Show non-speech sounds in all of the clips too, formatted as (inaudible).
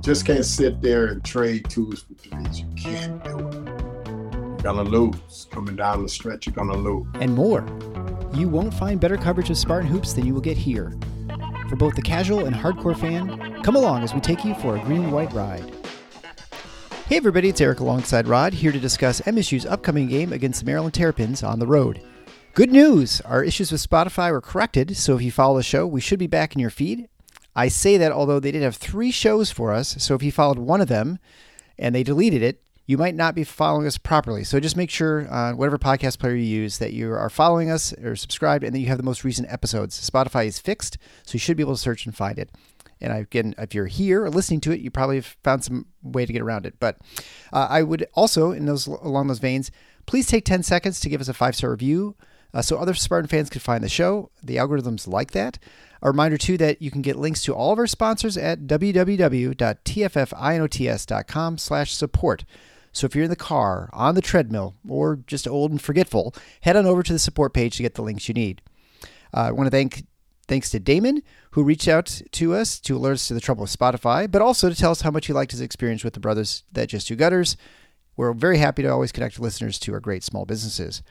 just can't sit there and trade twos for threes. You can't do it. You're gonna lose. Coming down the stretch, you're gonna lose. And more. You won't find better coverage of Spartan hoops than you will get here. For both the casual and hardcore fan, come along as we take you for a green and white ride. Hey everybody, it's Eric alongside Rod, here to discuss MSU's upcoming game against the Maryland Terrapins on the road. Good news! Our issues with Spotify were corrected, so if you follow the show, we should be back in your feed I say that although they did have three shows for us, so if you followed one of them and they deleted it, you might not be following us properly. So just make sure on whatever podcast player you use that you are following us or subscribed and that you have the most recent episodes. Spotify is fixed, so you should be able to search and find it. And again, if you're here or listening to it, you probably have found some way to get around it. But uh, I would also, in those along those veins, please take 10 seconds to give us a five star review uh, so other Spartan fans could find the show. The algorithms like that. A reminder, too, that you can get links to all of our sponsors at www.tffinots.com slash support. So if you're in the car, on the treadmill, or just old and forgetful, head on over to the support page to get the links you need. Uh, I want to thank thanks to Damon, who reached out to us to alert us to the trouble with Spotify, but also to tell us how much he liked his experience with the brothers that just do gutters. We're very happy to always connect listeners to our great small businesses.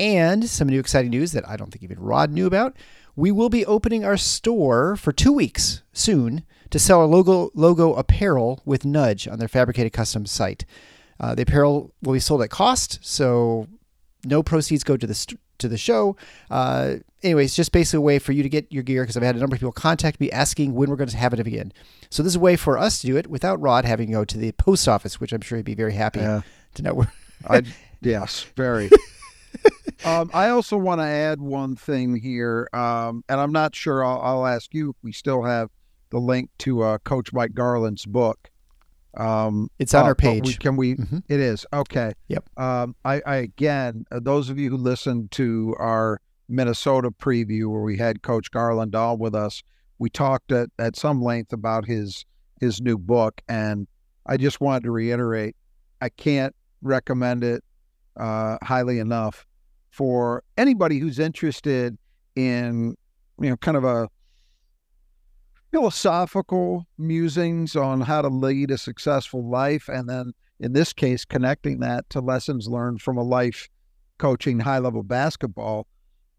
And some new exciting news that I don't think even Rod knew about we will be opening our store for two weeks soon to sell our logo logo apparel with Nudge on their fabricated custom site. Uh, the apparel will be sold at cost, so no proceeds go to the st- to the show. Uh, anyways, just basically a way for you to get your gear because I've had a number of people contact me asking when we're going to have it again. So this is a way for us to do it without Rod having to go to the post office, which I'm sure he'd be very happy to know. I (laughs) yes, very. Um, I also want to add one thing here, um, and I'm not sure. I'll, I'll, ask you if we still have the link to uh, Coach Mike Garland's book. Um, it's on uh, our page. We, can we? Mm-hmm. It is okay. Yep. Um, I, I, again, uh, those of you who listened to our Minnesota preview where we had Coach Garland on with us, we talked at, at some length about his his new book, and I just wanted to reiterate, I can't recommend it uh, highly enough for anybody who's interested in, you know, kind of a philosophical musings on how to lead a successful life. And then in this case, connecting that to lessons learned from a life coaching high level basketball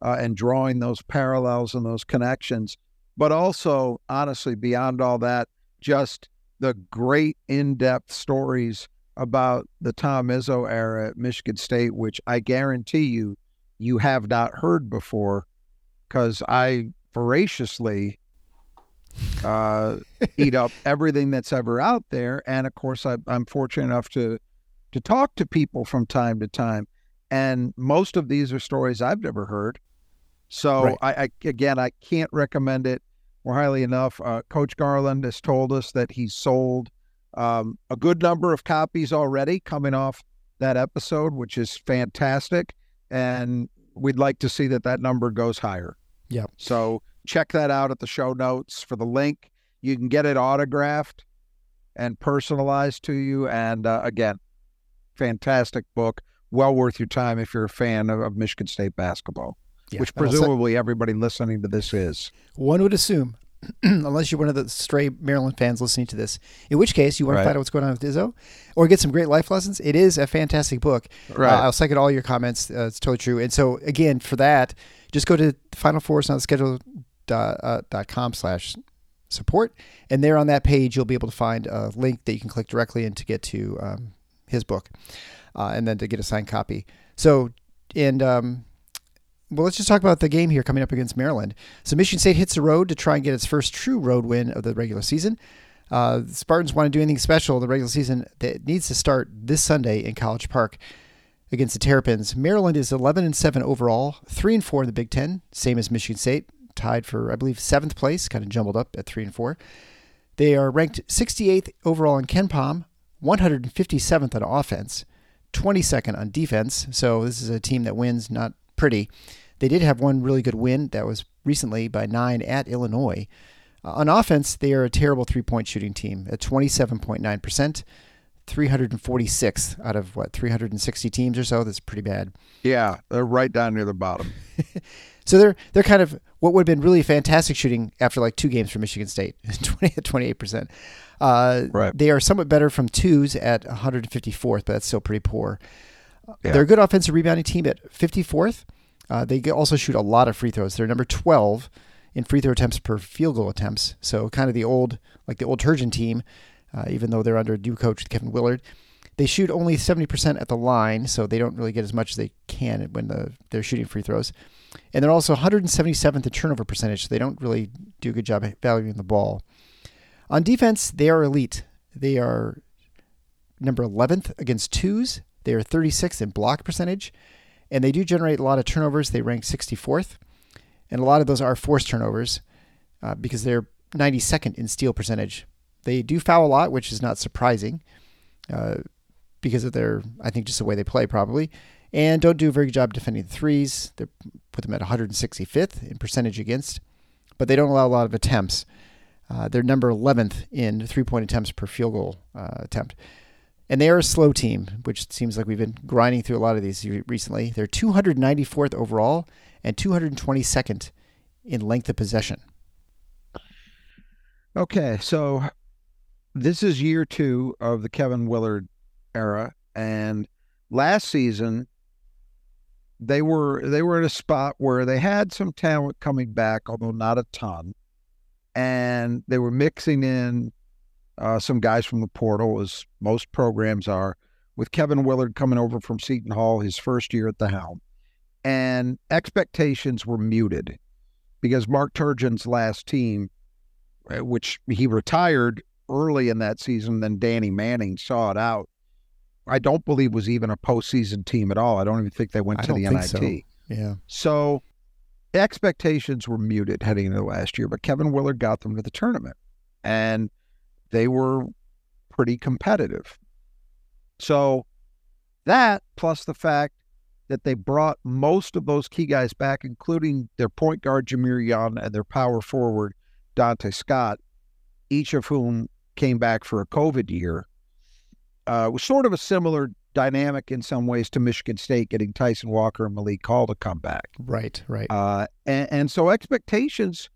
uh, and drawing those parallels and those connections. But also, honestly, beyond all that, just the great in depth stories about the Tom Izzo era at Michigan State, which I guarantee you, you have not heard before, because I voraciously uh, (laughs) eat up everything that's ever out there. And of course, I, I'm fortunate enough to to talk to people from time to time, and most of these are stories I've never heard. So right. I, I, again, I can't recommend it more highly enough. Uh, Coach Garland has told us that he's sold um, a good number of copies already coming off that episode, which is fantastic. And we'd like to see that that number goes higher. Yeah. So check that out at the show notes for the link. You can get it autographed and personalized to you. And uh, again, fantastic book. Well worth your time if you're a fan of, of Michigan State basketball, yeah, which presumably everybody listening to this is. One would assume. (clears throat) unless you're one of the stray Maryland fans listening to this. In which case, you want right. to find out what's going on with Izzo, or get some great life lessons. It is a fantastic book. Right. Uh, I'll second all your comments. Uh, it's totally true. And so again, for that, just go to Final Four not schedule dot, uh, dot com slash support, and there on that page you'll be able to find a link that you can click directly in to get to um, his book, uh, and then to get a signed copy. So and um, well, let's just talk about the game here coming up against Maryland. So Michigan State hits the road to try and get its first true road win of the regular season. Uh, the Spartans want to do anything special in the regular season that needs to start this Sunday in College Park against the Terrapins. Maryland is 11 and 7 overall, 3 and 4 in the Big 10, same as Michigan State, tied for I believe 7th place, kind of jumbled up at 3 and 4. They are ranked 68th overall in KenPom, 157th on offense, 22nd on defense. So this is a team that wins not pretty. They did have one really good win that was recently by 9 at Illinois. Uh, on offense, they are a terrible three-point shooting team at 27.9%. 346 out of what 360 teams or so. That's pretty bad. Yeah, they're right down near the bottom. (laughs) so they're they're kind of what would have been really fantastic shooting after like two games for Michigan State, (laughs) 20 at 28 percent. Uh, right. They are somewhat better from twos at 154th, but that's still pretty poor. Yeah. They're a good offensive rebounding team at 54th. Uh, they also shoot a lot of free throws. They're number 12 in free throw attempts per field goal attempts. So kind of the old, like the old Turgeon team, uh, even though they're under new coach Kevin Willard. They shoot only 70% at the line, so they don't really get as much as they can when the, they're shooting free throws. And they're also 177th in turnover percentage, so they don't really do a good job valuing the ball. On defense, they are elite. They are number 11th against twos. They are 36th in block percentage, and they do generate a lot of turnovers. They rank 64th, and a lot of those are forced turnovers uh, because they're 92nd in steal percentage. They do foul a lot, which is not surprising uh, because of their, I think, just the way they play probably, and don't do a very good job defending the threes. They put them at 165th in percentage against, but they don't allow a lot of attempts. Uh, they're number 11th in three point attempts per field goal uh, attempt. And they are a slow team, which seems like we've been grinding through a lot of these recently. They're 294th overall and 222nd in length of possession. Okay, so this is year two of the Kevin Willard era, and last season they were they were at a spot where they had some talent coming back, although not a ton, and they were mixing in uh, some guys from the portal, as most programs are, with Kevin Willard coming over from Seton Hall his first year at the helm, and expectations were muted because Mark Turgeon's last team, uh, which he retired early in that season then Danny Manning saw it out. I don't believe was even a postseason team at all. I don't even think they went to the NIT. So. Yeah. So expectations were muted heading into last year, but Kevin Willard got them to the tournament and they were pretty competitive. So that plus the fact that they brought most of those key guys back, including their point guard Jahmir Young and their power forward Donta Scott, each of whom came back for a COVID year. Uh, was sort of a similar dynamic in some ways to Michigan State getting Tyson Walker and Malik Hall to come back. Right, right. Uh, and, and so expectations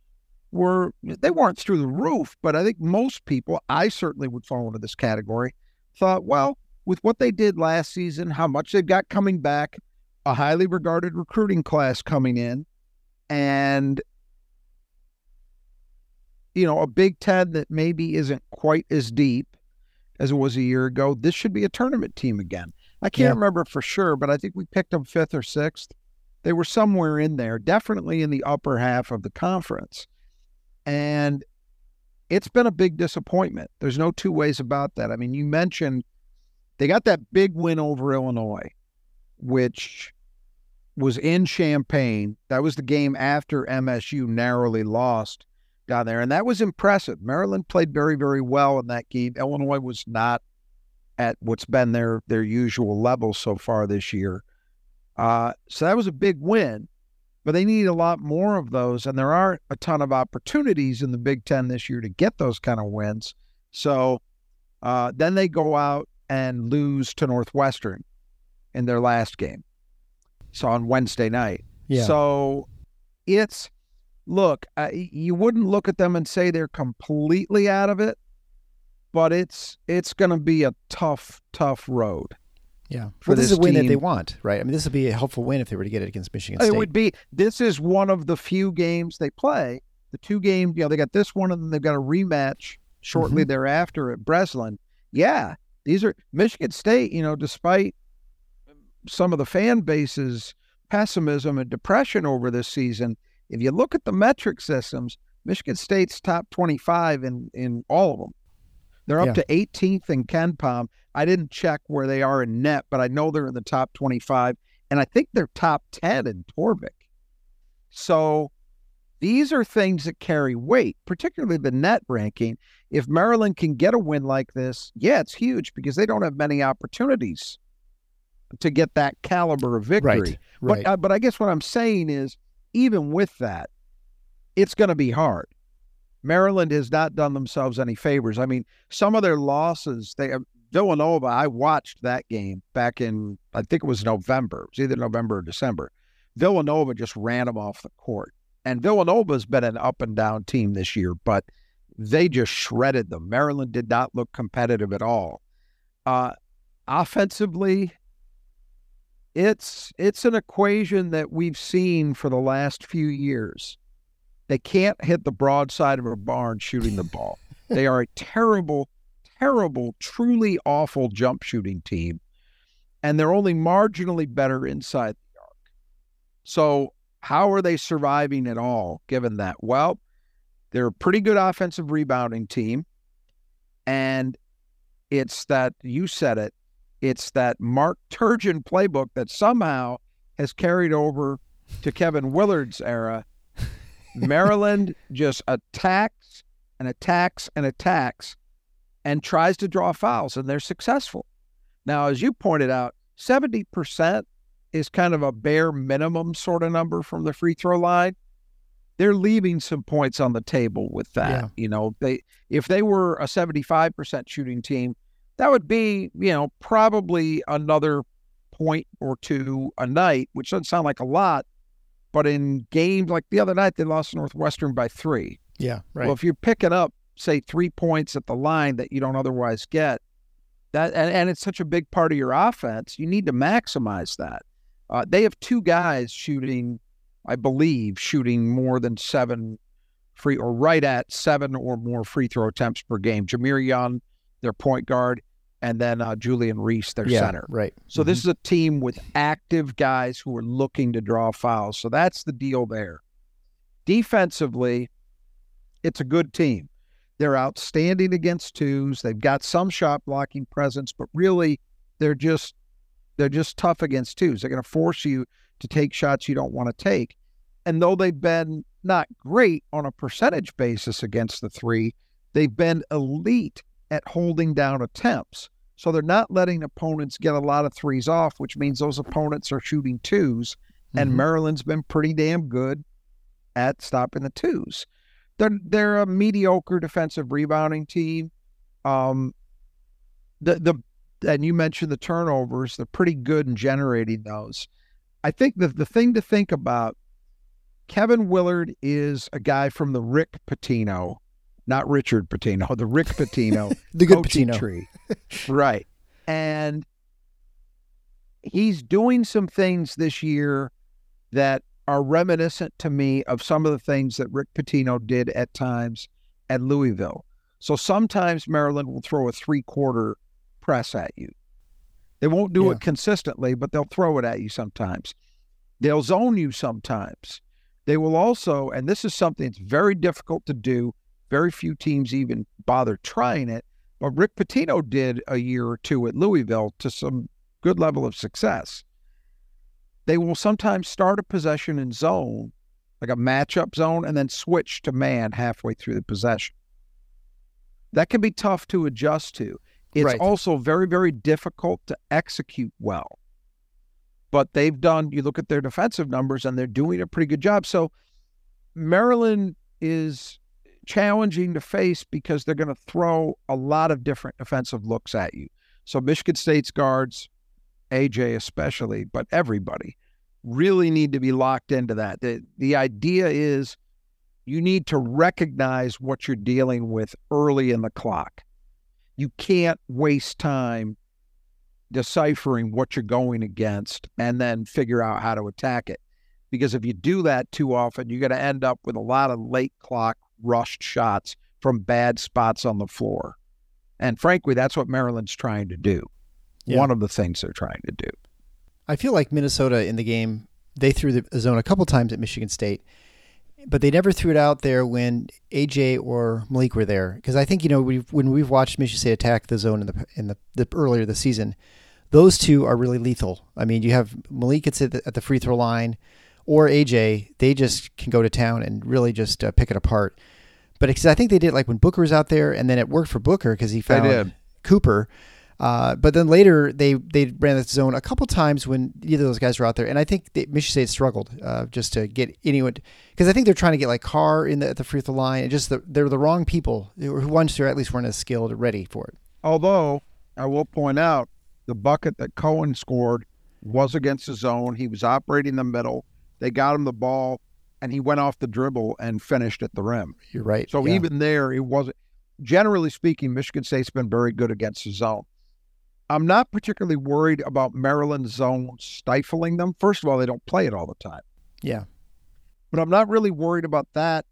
were they weren't through the roof, but I think most people, I certainly would fall into this category, thought, well, with what they did last season, how much they've got coming back, a highly regarded recruiting class coming in, and you know, a Big Ten that maybe isn't quite as deep as it was a year ago, this should be a tournament team again. I can't yeah. remember for sure, but I think we picked them fifth or sixth. They were somewhere in there, definitely in the upper half of the conference. And it's been a big disappointment. There's no two ways about that. I mean, you mentioned they got that big win over Illinois, which was in Champaign. That was the game after MSU narrowly lost down there, and that was impressive. Maryland played very, very well in that game. Illinois was not at what's been their their usual level so far this year. Uh, so that was a big win, but they need a lot more of those, and there are a ton of opportunities in the Big Ten this year to get those kind of wins. So uh, then they go out and lose to Northwestern in their last game. So on Wednesday night. Yeah. So it's look, uh, you wouldn't look at them and say they're completely out of it, but it's it's going to be a tough, tough road. Yeah, well, this, this is a win that they want, right? I mean, this would be a helpful win if they were to get it against Michigan State. It would be. This is one of the few games they play. The two games, you know, they got this one, and then they've got a rematch shortly mm-hmm. thereafter at Breslin. Yeah, these are Michigan State. You know, despite some of the fan base's pessimism and depression over this season, if you look at the metric systems, Michigan State's top 25 in, in all of them. They're up Yeah. to 18th in KenPom. I didn't check where they are in net, but I know they're in the top 25, and I think they're top 10 in Torvik. So these are things that carry weight, particularly the net ranking. If Maryland can get a win like this, yeah, it's huge because they don't have many opportunities to get that caliber of victory. Right. Right. But, uh, but I guess what I'm saying is, even with that, it's going to be hard. Maryland has not done themselves any favors. I mean, some of their losses, they Villanova. I watched that game back in, I think it was November. It was either November or December. Villanova just ran them off the court, and Villanova's been an up and down team this year, but they just shredded them. Maryland did not look competitive at all. Uh, offensively, it's it's an equation that we've seen for the last few years. They can't hit the broadside of a barn shooting the ball. they are a terrible, terrible, truly awful jump shooting team, and they're only marginally better inside the arc. So how are they surviving at all? Given that, well, they're a pretty good offensive rebounding team, and it's that you said it it's that Mark Turgeon playbook that somehow has carried over to Kevin Willard's era. Maryland just attacks and attacks and attacks and tries to draw fouls, and they're successful. Now, as you pointed out, 70% is kind of a bare minimum sort of number from the free throw line. They're leaving some points on the table with that. Yeah. You know, they if they were a 75% shooting team, that would be, you know, probably another point or two a night, which doesn't sound like a lot. But in games like the other night, they lost Northwestern by three. yeah. Right. Well, if you're picking up, say, three points at the line that you don't otherwise get, that and, and it's such a big part of your offense, you need to maximize that. Uh, they have two guys shooting, I believe, shooting more than seven free or right at seven or more free throw attempts per game. Jahmir Young, their point guard, and then uh, Julian Reese, their yeah. center. Right. So this is a team with active guys who are looking to draw fouls. So that's the deal there. Defensively, it's a good team. They're outstanding against twos. They've got some shot blocking presence, but really they're just they're just tough against twos. They're going to force you to take shots you don't want to take. And though they've been not great on a percentage basis against the three, they've been elite at holding down attempts. So they're not letting opponents get a lot of threes off, which means those opponents are shooting 2s And Mhm. Maryland's been pretty damn good at stopping the twos. They're they're a mediocre defensive rebounding team. Um, the the and you mentioned the turnovers. They're pretty good in generating those. I think the the thing to think about. Kevin Willard is a guy from the Rick Pitino, not Richard Pitino, the Rick Pitino, (laughs) the good Pitino. tree. right. And he's doing some things this year that are reminiscent to me of some of the things that Rick Pitino did at times at Louisville. So sometimes Maryland will throw a three quarter press at you. They won't do Yeah. it consistently, but they'll throw it at you sometimes. They'll zone you sometimes. They will also, and this is something that's very difficult to do. Very few teams even bother trying it. But Rick Pitino did a year or two at Louisville to some good level of success. They will sometimes start a possession in zone, like a matchup zone, and then switch to man halfway through the possession. That can be tough to adjust to. It's Right. also very, very difficult to execute well. But they've done, you look at their defensive numbers, and they're doing a pretty good job. So Maryland is challenging to face because they're going to throw a lot of different defensive looks at you. So Michigan State's guards, AJ especially, but everybody really need to be locked into that. The the idea is you need to recognize what you're dealing with early in the clock. You can't waste time deciphering what you're going against and then figure out how to attack it. Because if you do that too often, you're going to end up with a lot of late clock rushed shots from bad spots on the floor. And frankly, that's what Maryland's trying to do. Yeah. One of the things they're trying to do. I feel like Minnesota in the game, they threw the zone a couple times at Michigan State. but they never threw it out there when AJ or Malik were there. Because I think you know we've, when we've watched Michigan State attack the zone in the in the, the earlier the season, those two are really lethal. I mean, you have Malik at the, at the free throw line, or AJ, they just can go to town and really just uh, pick it apart. But because I think they did like when Booker was out there, and then it worked for Booker because he found. Cooper. Uh, but then later they they ran this zone a couple times when either of those guys were out there, and I think Michigan State struggled uh, just to get anyone because I think they're trying to get like Carr in the, at the free throw line, and just the, they're the wrong people who ones who at least weren't as skilled or ready for it. Although I will point out the bucket that Coen scored was against the zone. He was operating the middle. They got him the ball, and he went off the dribble and finished at the rim. You're right. So yeah. even there, it wasn't. Generally speaking, Michigan State's been very good against the zone. I'm not particularly worried about Maryland's zone stifling them. First of all, they don't play it all the time. yeah, But I'm not really worried about that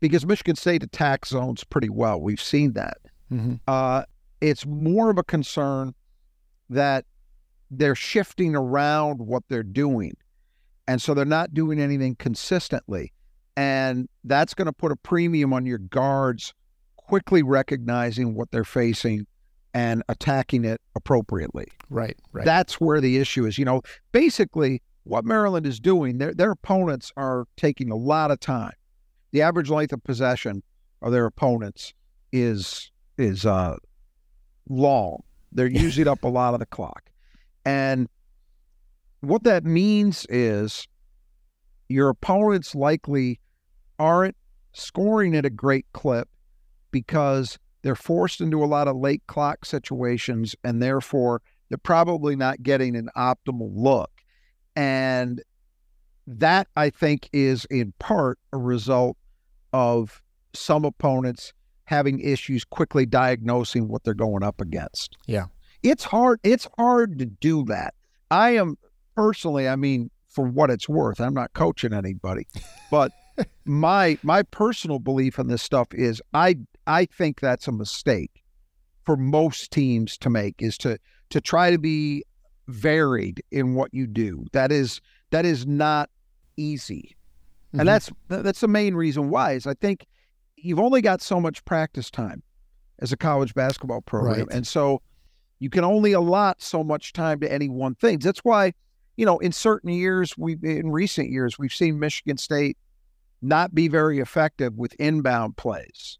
because Michigan State attacks zones pretty well. We've seen that. hmm Uh, it's more of a concern that they're shifting around what they're doing. And so they're not doing anything consistently. And that's going to put a premium on your guards quickly recognizing what they're facing and attacking it appropriately. right, right. That's where the issue is. You know, basically what Maryland is doing, their their opponents are taking a lot of time. The average length of possession of their opponents is is uh long. They're using up a lot of the clock. And what that means is your opponents likely aren't scoring at a great clip because they're forced into a lot of late clock situations and therefore they're probably not getting an optimal look. And that I think is in part a result of some opponents having issues quickly diagnosing what they're going up against. Yeah. It's hard it's hard to do that. I am personally, I mean, for what it's worth, I'm not coaching anybody, but (laughs) my my personal belief in this stuff is I I think that's a mistake for most teams to make is to to try to be varied in what you do. That is that is not easy. Mhm. And that's that's the main reason why is I think you've only got so much practice time as a college basketball program. Right. And so you can only allot so much time to any one thing. That's why, you know, in certain years we in recent years we've seen Michigan State not be very effective with inbound plays.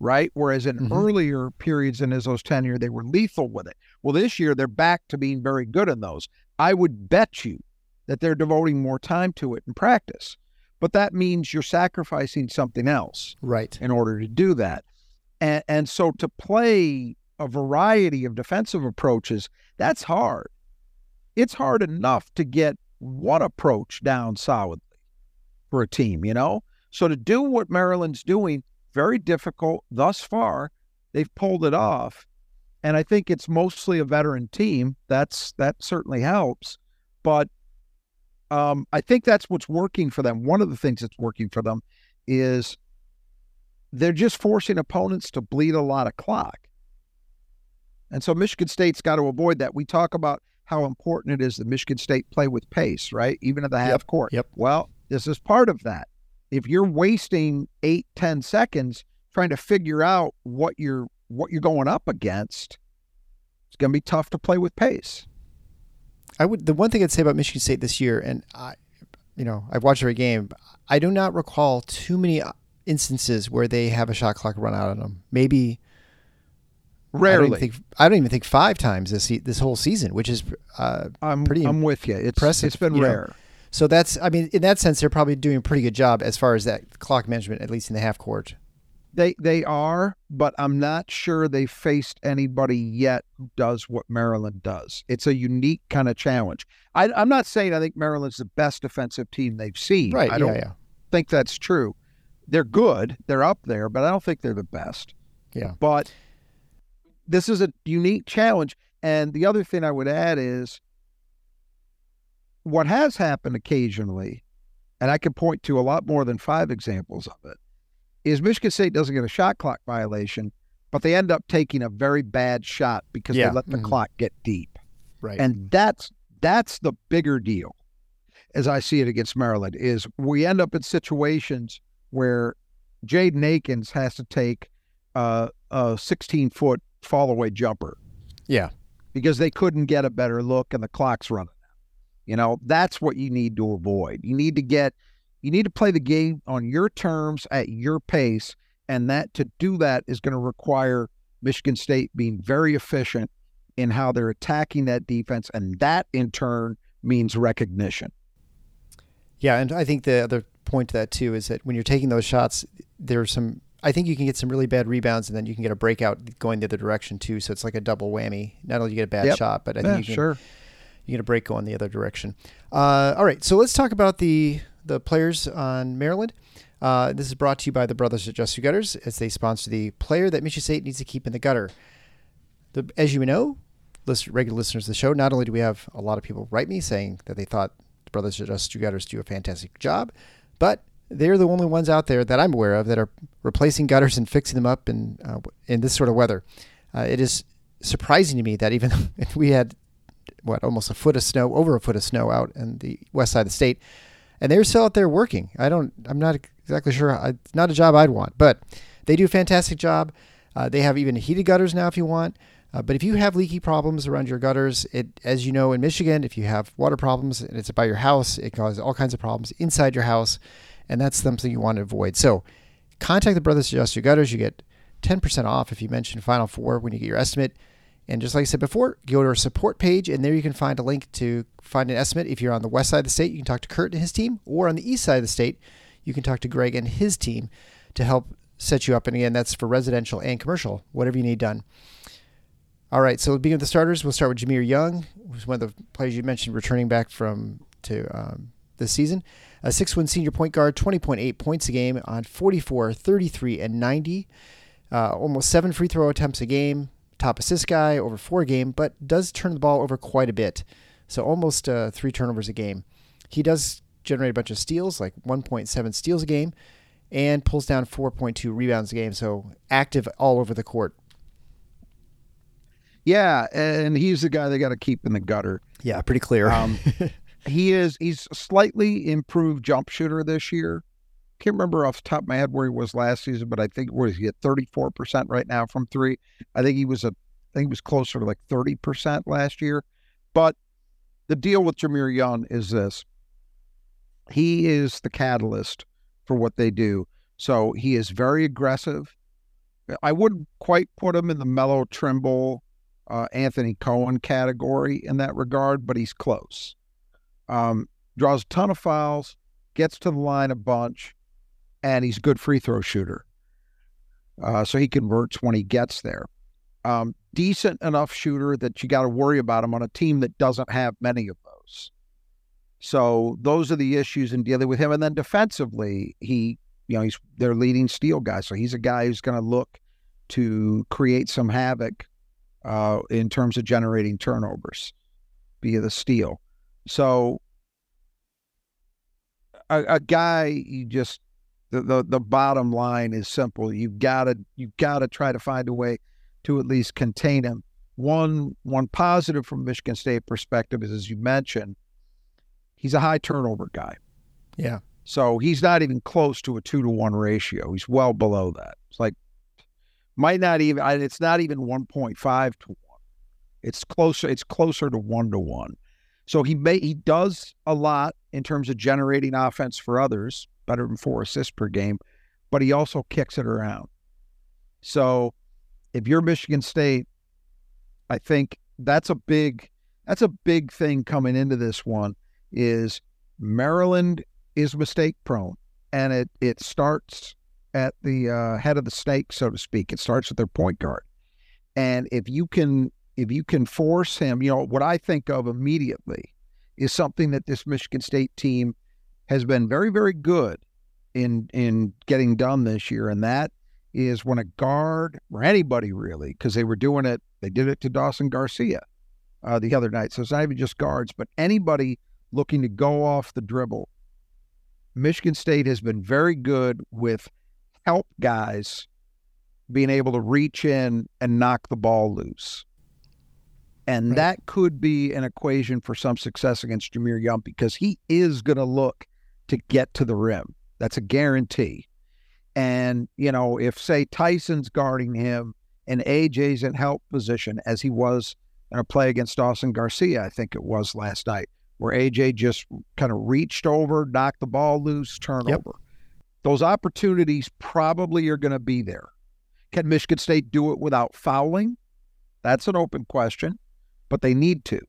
Right. Whereas in Mhm. earlier periods in Izzo's tenure, they were lethal with it. Well, this year they're back to being very good in those. I would bet you that they're devoting more time to it in practice. But that means you're sacrificing something else right. in order to do that. And, and so to play a variety of defensive approaches, that's hard. It's hard enough to get one approach down solidly for a team, you know? So to do what Maryland's doing, very difficult thus far. They've pulled it off. And I think it's mostly a veteran team. That's that certainly helps. But um, I think that's what's working for them. One of the things that's working for them is they're just forcing opponents to bleed a lot of clock. And so Michigan State's got to avoid that. We talk about how important it is that Michigan State play with pace, right? Even at the half court. yep. Well, this is part of that. If you're wasting eight, ten seconds trying to figure out what you're what you're going up against, it's gonna be tough to play with pace. I would. The one thing I'd say about Michigan State this year, and I, you know, I've watched every game. I do not recall too many instances where they have a shot clock run out on them. Maybe I don't Rarely. think, I don't even think five times this this whole season, which is uh, I'm pretty I'm with you. It's impressive, it's been you know. rare. so. That's I mean, in that sense, they're probably doing a pretty good job as far as that clock management, at least in the half court. They they are, but I'm not sure they faced anybody yet who does what Maryland does. It's a unique kind of challenge. I, I'm not saying I think Maryland's the best defensive team they've seen. Right? I yeah, don't yeah. think that's true. They're good. They're up there, but I don't think they're the best. Yeah. But this is a unique challenge. And the other thing I would add is what has happened occasionally, and I can point to a lot more than five examples of it, is Michigan State doesn't get a shot clock violation, but they end up taking a very bad shot because Yeah. they let the Mhm. clock get deep. Right. And that's that's the bigger deal. as I see it against Maryland, is we end up in situations where Jaden Akins has to take uh, a 16 foot fall away jumper. Yeah. Because they couldn't get a better look and the clock's running. You know, that's what you need to avoid. You need to get, you need to play the game on your terms at your pace. And that to do that is going to require Michigan State being very efficient in how they're attacking that defense. And that in turn means recognition. Yeah. And I think the other point to that too is that when you're taking those shots, there's some I think you can get some really bad rebounds and then you can get a breakout going the other direction too. So it's like a double whammy. Not only you get a bad Yep. shot, but I Yeah, think you can sure. you get a break going the other direction. Uh, all right, so let's talk about the the players on Maryland. Uh, this is brought to you by the Brothers That Just Do Gutters as they sponsor the player that Michigan State needs to keep in the gutter. The, as you know, list, regular listeners of the show, not only do we have a lot of people write me saying that they thought the Brothers That Just Do Gutters do a fantastic job, but they're the only ones out there that I'm aware of that are replacing gutters and fixing them up in uh, in this sort of weather. Uh, it is surprising to me that even (laughs) we had what almost a foot of snow, over a foot of snow out in the west side of the state, and they're still out there working. I don't, I'm not exactly sure. how- It's not a job I'd want, but they do a fantastic job. Uh, they have even heated gutters now if you want. Uh, but if you have leaky problems around your gutters, it, as you know in Michigan, if you have water problems and it's by your house, it causes all kinds of problems inside your house, and that's something you want to avoid. So, contact the Brothers Adjust Your Gutters. You get 10% off if you mention Final Four when you get your estimate. And just like I said before, go to our support page, and there you can find a link to find an estimate. If you're on the west side of the state, you can talk to Kurt and his team, or on the east side of the state, you can talk to Greg and his team to help set you up. And again, that's for residential and commercial, whatever you need done. All right, so beginning with the starters, we'll start with Jahmir Young, who's one of the players you mentioned returning back from to um, this season. A six-win senior point guard, 20.8 points a game on 44, 33, and 90. Uh, almost seven free throw attempts a game. Top assist guy over four game, but does turn the ball over quite a bit. So almost uh, three turnovers a game. He does generate a bunch of steals, like 1.7 steals a game, and pulls down 4.2 rebounds a game. So active all over the court. Yeah, and he's the guy they got to keep in the gutter. Yeah, pretty clear. Um, (laughs) he is he's slightly improved jump shooter this year. Can't remember off the top of my head where he was last season, but I think where he at thirty four percent right now from three. I think he was a I think he was closer to like thirty percent last year. But the deal with Jahmir Young is this. He is the catalyst for what they do. So he is very aggressive. I wouldn't quite put him in the Melo Trimble, uh, Anthony Cowan category in that regard, but he's close um, draws a ton of fouls, gets to the line a bunch, and he's a good free throw shooter. Uh, so he converts when he gets there. Um, decent enough shooter that you got to worry about him on a team that doesn't have many of those. So those are the issues in dealing with him. And then defensively, he, you know, he's their leading steal guy. So he's a guy who's going to look to create some havoc uh, in terms of generating turnovers via the steal. So a, a guy you just the, the the bottom line is simple. You've got to you've got to try to find a way to at least contain him. One one positive from Michigan State perspective is as you mentioned, he's a high turnover guy. yeah. So he's not even close to a two to one ratio. He's well below that. It's like might not even. It's not even one point five to one. It's closer. It's closer to one to one. So he may he does a lot in terms of generating offense for others, better than four assists per game, but he also kicks it around. So if you're Michigan State, I think that's a big that's a big thing coming into this one is Maryland is mistake prone and it it starts at the uh, head of the snake so to speak it starts with their point guard and if you can if you can force him you know what I think of immediately is something that this Michigan State team has been very very good in in getting done this year and that is when a guard or anybody really because they were doing it they did it to Dawson Garcia uh, the other night so it's not even just guards but anybody looking to go off the dribble Michigan State has been very good with help guys being able to reach in and knock the ball loose. And Right. that could be an equation for some success against Jahmir Young because he is going to look to get to the rim. That's a guarantee. And, you know, if, say, Tyson's guarding him and AJ's in help position, as he was in a play against Dawson Garcia, I think it was last night, where AJ just kind of reached over, knocked the ball loose, turnover. Those opportunities probably are going to be there. Can Michigan State do it without fouling? That's an open question, but they need to.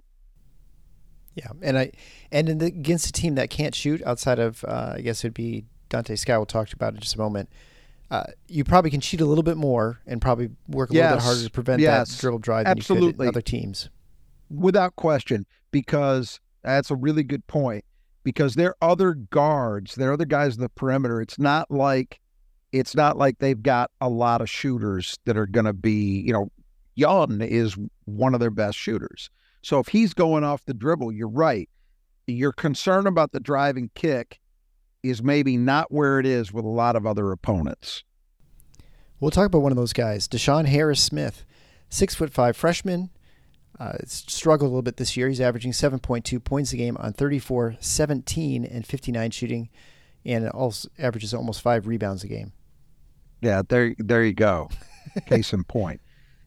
Yeah, and I and in the, against a team that can't shoot outside of uh, I guess it'd be Donta Scott. We'll talk about in just a moment. Uh, you probably can cheat a little bit more and probably work a little bit harder to prevent yes, that dribble drive than you absolutely. could other teams. without question, because that's a really good point. Because there are other guards, there are other guys in the perimeter. It's not like it's not like they've got a lot of shooters that are going to be, you know, Young is one of their best shooters. So if he's going off the dribble, you're right. Your concern about the driving kick is maybe not where it is with a lot of other opponents. We'll talk about one of those guys, DeShawn Harris Smith, six foot five freshman. Uh, struggled a little bit this year. He's averaging 7.2 points a game on 34, 17, and 59 shooting, and also averages almost five rebounds a game. Yeah, there there you go. (laughs) Case in point.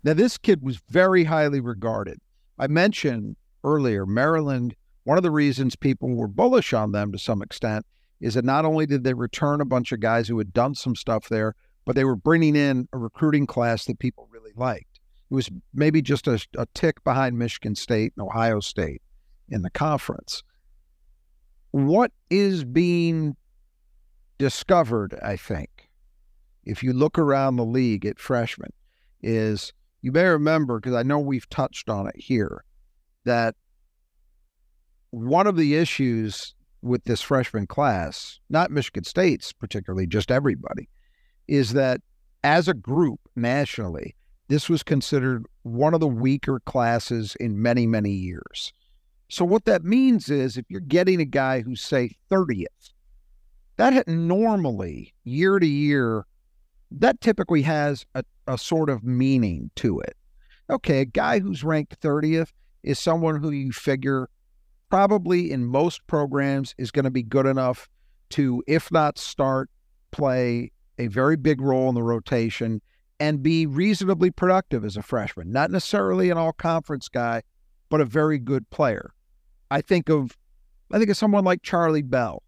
Now this kid was very highly regarded. I mentioned earlier Maryland, one of the reasons people were bullish on them to some extent is that not only did they return a bunch of guys who had done some stuff there, but they were bringing in a recruiting class that people really liked. It was maybe just a, a tick behind Michigan State and Ohio State in the conference. What is being discovered, I think, if you look around the league at freshmen, is you may remember, because I know we've touched on it here, that one of the issues with this freshman class, not Michigan State's particularly, just everybody, is that as a group nationally, this was considered one of the weaker classes in many, many years. So, what that means is if you're getting a guy who's, say, 30th, that normally, year to year, that typically has a, a sort of meaning to it. Okay, a guy who's ranked 30th is someone who you figure probably in most programs is going to be good enough to, if not start, play a very big role in the rotation and be reasonably productive as a freshman. Not necessarily an all conference guy, but a very good player. I think of I think of someone like Charlie Bell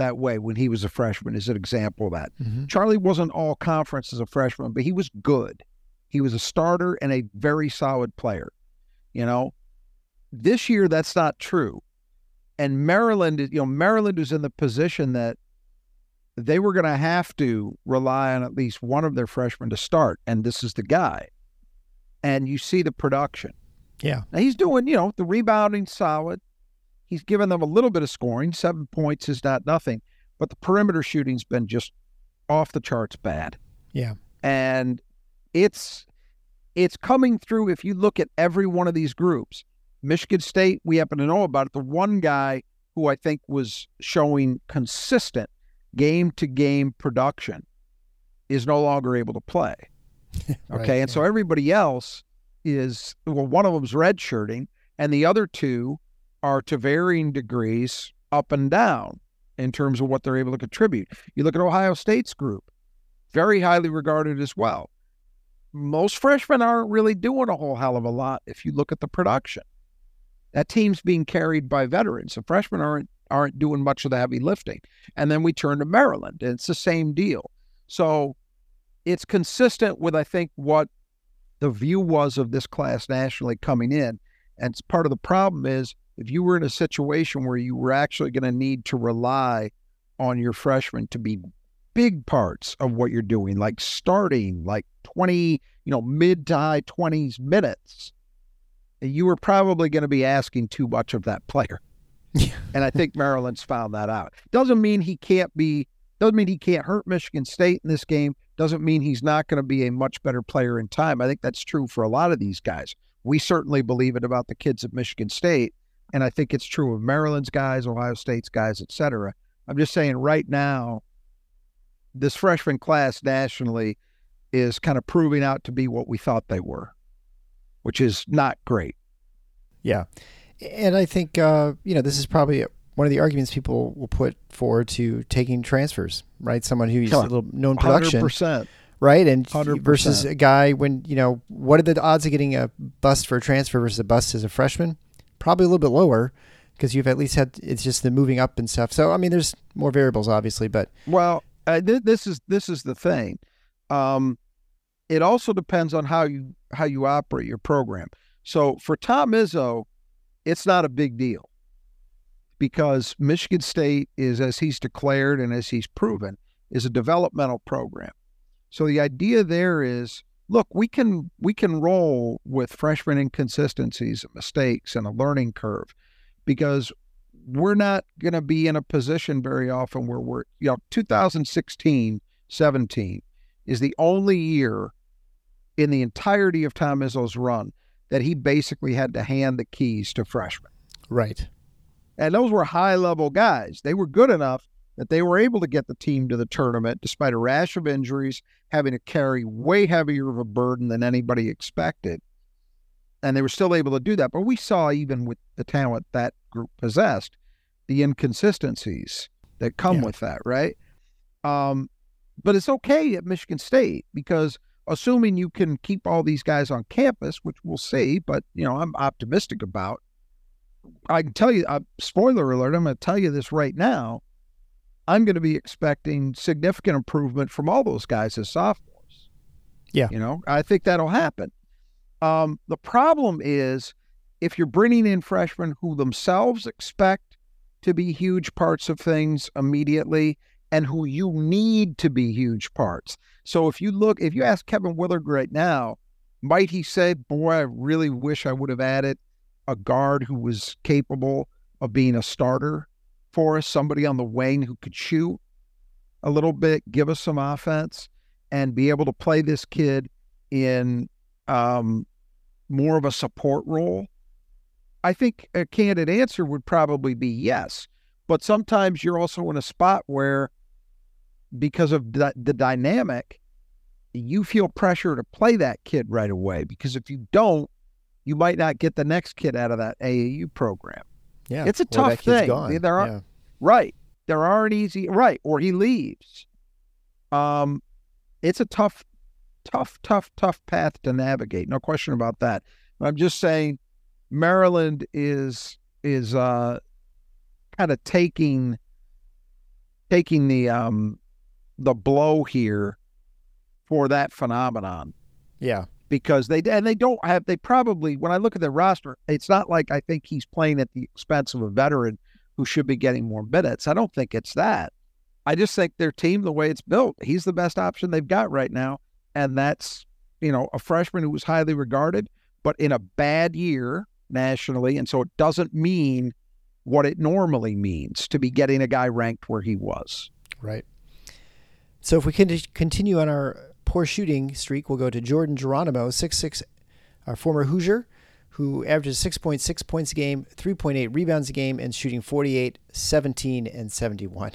that way when he was a freshman is an example of that. Mm-hmm. Charlie wasn't all conference as a freshman, but he was good. He was a starter and a very solid player. You know, this year that's not true. And Maryland, you know, Maryland was in the position that they were going to have to rely on at least one of their freshmen to start, and this is the guy. And you see the production. Yeah. Now he's doing, you know, the rebounding solid. He's given them a little bit of scoring. Seven points is not nothing, but the perimeter shooting's been just off the charts bad. Yeah. And it's it's coming through if you look at every one of these groups. Michigan State, we happen to know about it. The one guy who I think was showing consistent game to game production is no longer able to play. (laughs) Okay. Right, and so everybody else is, well, one of them's redshirting, and the other two are to varying degrees up and down in terms of what they're able to contribute. You look at Ohio State's group, very highly regarded as well. Most freshmen aren't really doing a whole hell of a lot if you look at the production. That team's being carried by veterans. The freshmen aren't aren't doing much of the heavy lifting. And then we turn to Maryland, and it's the same deal. So it's consistent with I think what the view was of this class nationally coming in. And it's part of the problem is if you were in a situation where you were actually going to need to rely on your freshmen to be big parts of what you're doing, like starting like 20, you know, mid to high 20s minutes, you were probably going to be asking too much of that player. (laughs) and I think Maryland's found that out. Doesn't mean he can't be, doesn't mean he can't hurt Michigan State in this game. Doesn't mean he's not going to be a much better player in time. I think that's true for a lot of these guys. We certainly believe it about the kids at Michigan State. And I think it's true of Maryland's guys, Ohio State's guys, et cetera. I'm just saying right now, this freshman class nationally is kind of proving out to be what we thought they were, which is not great. Yeah, and I think uh, you know this is probably one of the arguments people will put forward to taking transfers, right? Someone who's a little known production, 100%. right? And 100%. versus a guy when you know what are the odds of getting a bust for a transfer versus a bust as a freshman? Probably a little bit lower because you've at least had it's just the moving up and stuff. So I mean, there's more variables obviously, but Well, uh, th- this is this is the thing. Um, it also depends on how you how you operate your program. So for Tom Izzo, it's not a big deal because Michigan State is, as he's declared and as he's proven, is a developmental program. So the idea there is, look, we can we can roll with freshman inconsistencies, and mistakes, and a learning curve, because we're not going to be in a position very often where we're, you know, 2016, 17 is the only year in the entirety of Tom Izzo's run that he basically had to hand the keys to freshmen. right, And those were high level guys. They were good enough that they were able to get the team to the tournament despite a rash of injuries, having to carry way heavier of a burden than anybody expected. And they were still able to do that. But we saw, even with the talent that group possessed, the inconsistencies that come Yeah. with that, right? Um, but it's okay at Michigan State because assuming you can keep all these guys on campus, which we'll see, but you know, I'm optimistic about. I can tell you, uh, spoiler alert, I'm going to tell you this right now. I'm going to be expecting significant improvement from all those guys as sophomores. Yeah. You know, I think that'll happen. Um, the problem is if you're bringing in freshmen who themselves expect to be huge parts of things immediately and who you need to be huge parts. So if you look, if you ask Kevin Willard right now, might he say, Boy, I really wish I would have added a guard who was capable of being a starter for us, somebody on the wing who could shoot a little bit, give us some offense, and be able to play this kid in um, more of a support role? I think a candid answer would probably be yes. But sometimes you're also in a spot where, because of the, the dynamic, you feel pressure to play that kid right away. Because if you don't, you might not get the next kid out of that AAU program. Yeah, It's a tough thing. Gone. There are- yeah. Right. There aren't easy right, or he leaves. Um it's a tough, tough, tough, tough path to navigate. No question about that. I'm just saying Maryland is is uh kind of taking taking the um the blow here for that phenomenon yeah, because they and they don't have they probably when I look at their roster, it's not like I think he's playing at the expense of a veteran who should be getting more minutes. I don't think it's that. I just think their team, the way it's built, he's the best option they've got right now, and that's you know a freshman who was highly regarded, but in a bad year nationally, and so it doesn't mean what it normally means to be getting a guy ranked where he was. Right. So if we can continue on our poor shooting streak, we'll go to Jordan Geronimo, six six, our former Hoosier, who averages 6.6 points a game, 3.8 rebounds a game, and shooting 48, 17, and 71.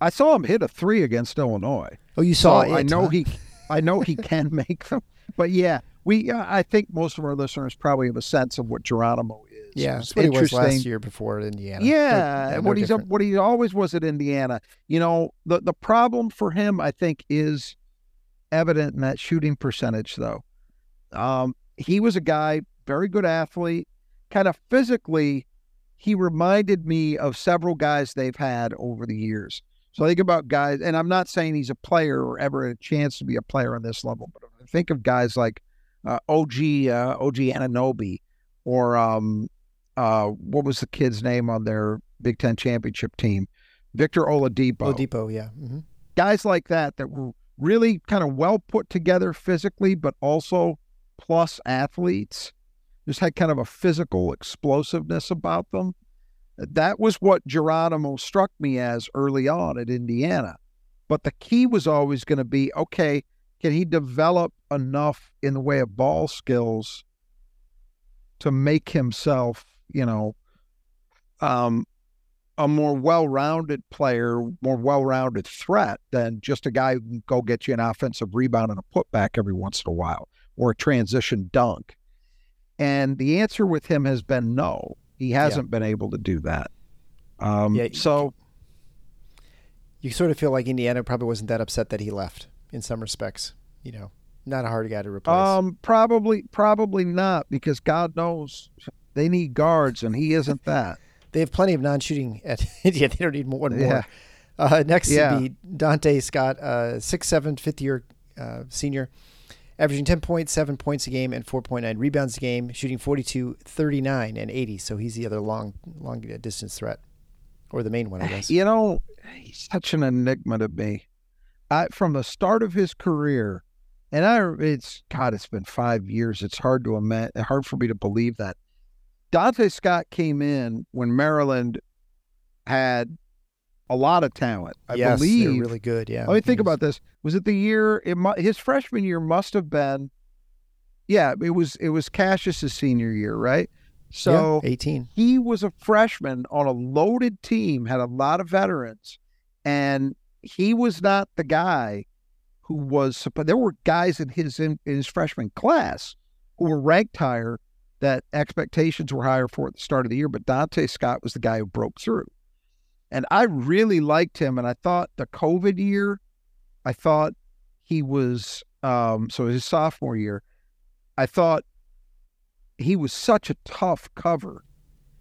I saw him hit a three against Illinois. Oh, you saw So it? I know huh? he, (laughs) I know he can make them. But yeah, we. Uh, I think most of our listeners probably have a sense of what Geronimo is. Yeah, It's what he was last year before Indiana. Yeah, No- and no what he's different. what he always was at Indiana. You know, the the problem for him, I think, is evident in that shooting percentage. Though, um, he was a guy, very good athlete, kind of physically. He reminded me of several guys they've had over the years. So I think about guys, and I'm not saying he's a player or ever a chance to be a player on this level, but I think of guys like uh, OG uh, OG Anunoby, or um, uh, what was the kid's name on their Big Ten championship team? Victor Oladipo. Oladipo, yeah. hmm Guys like that that were really kind of well put together physically, but also plus athletes. Just had kind of a physical explosiveness about them. That was what Geronimo struck me as early on at Indiana. But the key was always going to be okay, can he develop enough in the way of ball skills to make himself, you know, um, a more well-rounded player, more well-rounded threat than just a guy who can go get you an offensive rebound and a putback every once in a while or a transition dunk. And the answer with him has been no. He hasn't been able to do that. Um, Yeah, so You sort of feel like Indiana probably wasn't that upset that he left in some respects. You know, not a hard guy to replace. um, probably probably not because God knows they need guards and he isn't that. They have plenty of non-shooting at (laughs) India. They don't need more and more. Uh, next Yeah. would be Donta Scott, uh, six seven, fifth year uh, senior, averaging 10.7 points a game and 4.9 rebounds a game, shooting 42, 39, and 80. So he's the other long long distance threat, or the main one, I guess. You know, he's such an enigma to me. I from the start of his career, and I it's God, it's been five years. It's hard to imagine, hard for me to believe that. Donta Scott came in when Maryland had a lot of talent. I yes, believe. they're really good. Yeah. let me think about this. Was it the year? It mu- his freshman year must have been. Yeah, it was. It was Cassius's senior year, right? So yeah, 18. he was a freshman on a loaded team, had a lot of veterans, and he was not the guy who was. But there were guys in his in, in his freshman class who were ranked higher, that expectations were higher for at the start of the year. But Donta Scott was the guy who broke through, and I really liked him. And I thought the COVID year, I thought he was um, so his sophomore year, I thought he was such a tough cover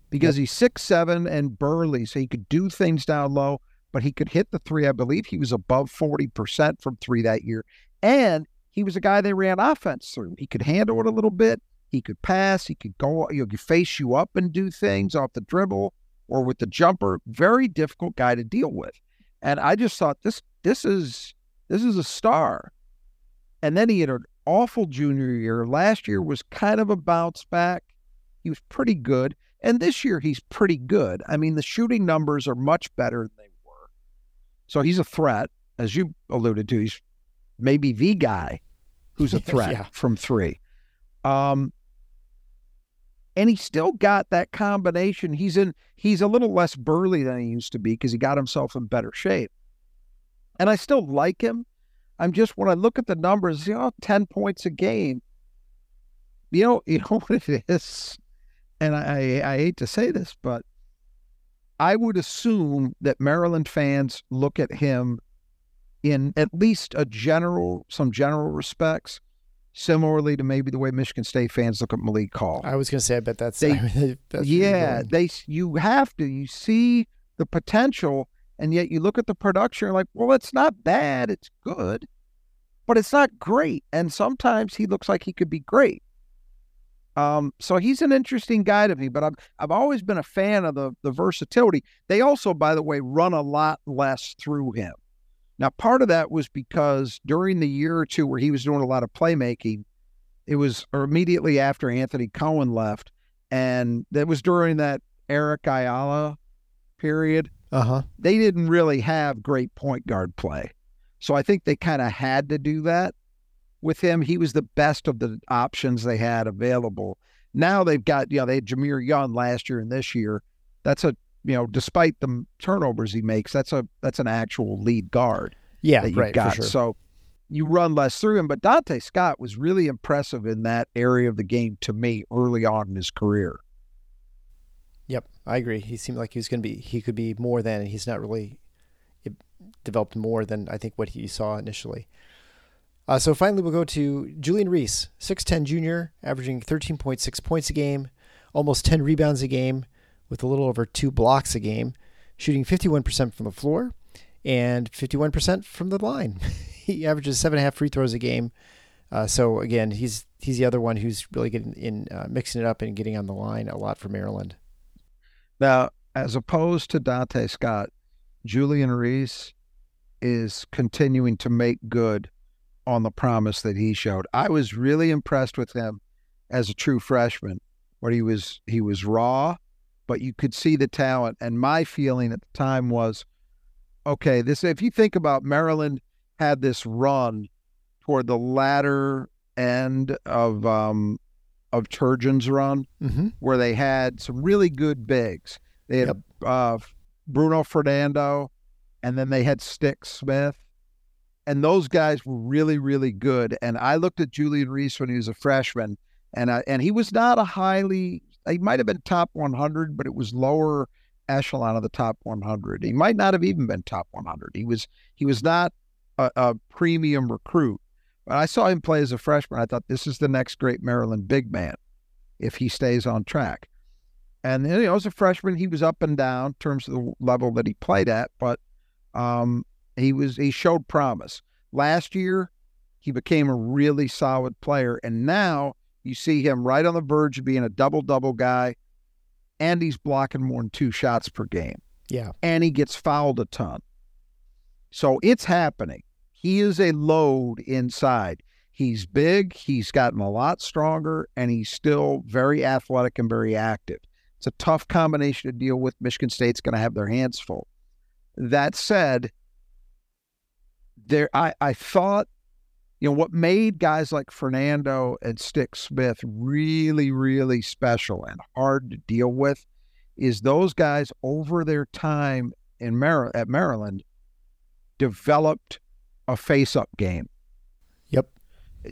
because he's six seven and burly, so he could do things down low, but he could hit the three. I believe he was above forty percent from three that year, and he was a guy they ran offense through. He could handle it a little bit. He could pass. He could go. You know, face you up and do things off the dribble or with the jumper. Very difficult guy to deal with, and I just thought this this is this is a star. And then he had an awful junior year. Last year was kind of a bounce back. He was pretty good. And this year he's pretty good. I mean, the shooting numbers are much better than they were. So he's a threat, as you alluded to. He's maybe the guy who's a (laughs) threat Yeah. from three. Um, and he still got that combination. He's in. He's a little less burly than he used to be because he got himself in better shape. And I still like him. I'm just when I look at the numbers, you know, ten points a game. You know, (laughs) you know what it is, and I I hate to say this, but I would assume that Maryland fans look at him in at least a general, some general respects, similarly to maybe the way Michigan State fans look at Malik Hall. I was going to say, I bet that's, They- (laughs) that's where you're yeah, they you have to you see the potential, and yet you look at the production, you're like, well, it's not bad, it's good, but it's not great. And sometimes he looks like he could be great. Um, so he's an interesting guy to me, but I've I've always been a fan of the the versatility. They also, by the way, run a lot less through him. Now, part of that was because during the year or two where he was doing a lot of playmaking, it was or immediately after Anthony Cowan left, and that was during that Eric Ayala period. Uh huh. They didn't really have great point guard play, so I think they kind of had to do that with him. He was the best of the options they had available. Now they've got, you know, they had Jahmir Young last year and this year. That's a, you know, despite the turnovers he makes, that's a that's an actual lead guard Yeah, that you right. got. For sure. So you run less through him. But Donta Scott was really impressive in that area of the game to me early on in his career. Yep, I agree. He seemed like he was going to be. He could be more than, and he's not really developed more than I think what he saw initially. Uh, so finally, we'll go to Julian Reese, six ten junior, averaging thirteen point six points a game, almost ten rebounds a game, with a little over two blocks a game, shooting fifty one percent from the floor, and fifty one percent from the line. (laughs) he averages seven and a half free throws a game. Uh, so again, he's he's the other one who's really getting in, uh, mixing it up and getting on the line a lot for Maryland. Now, as opposed to Donta Scott, Julian Reese is continuing to make good on the promise that he showed. I was really impressed with him as a true freshman, where he was he was raw, but you could see the talent. And my feeling at the time was, okay, this if you think about Maryland had this run toward the latter end of um of Turgeon's run Mm-hmm. where they had some really good bigs. They had Yep. uh, Bruno Fernando, and then they had Stix Smith. And those guys were really, really good. And I looked at Julian Reese when he was a freshman, and uh, and he was not a highly. He might have been top 100, but it was lower echelon of the top 100. He might not have even been top 100. He was he was not a, a premium recruit. But I saw him play as a freshman. I thought this is the next great Maryland big man if he stays on track. And you know, as a freshman, he was up and down in terms of the level that he played at, but um, he was he showed promise. Last year, he became a really solid player, and now you see him right on the verge of being a double double guy, and he's blocking more than two shots per game. Yeah, and he gets fouled a ton. So it's happening. He is a load inside. He's big, he's gotten a lot stronger, and he's still very athletic and very active. It's a tough combination to deal with. Michigan State's going to have their hands full. That said, there I, I thought, you know, what made guys like Fernando and Stix Smith really, really special and hard to deal with is those guys over their time in Mar- at Maryland developed a face-up game. Yep.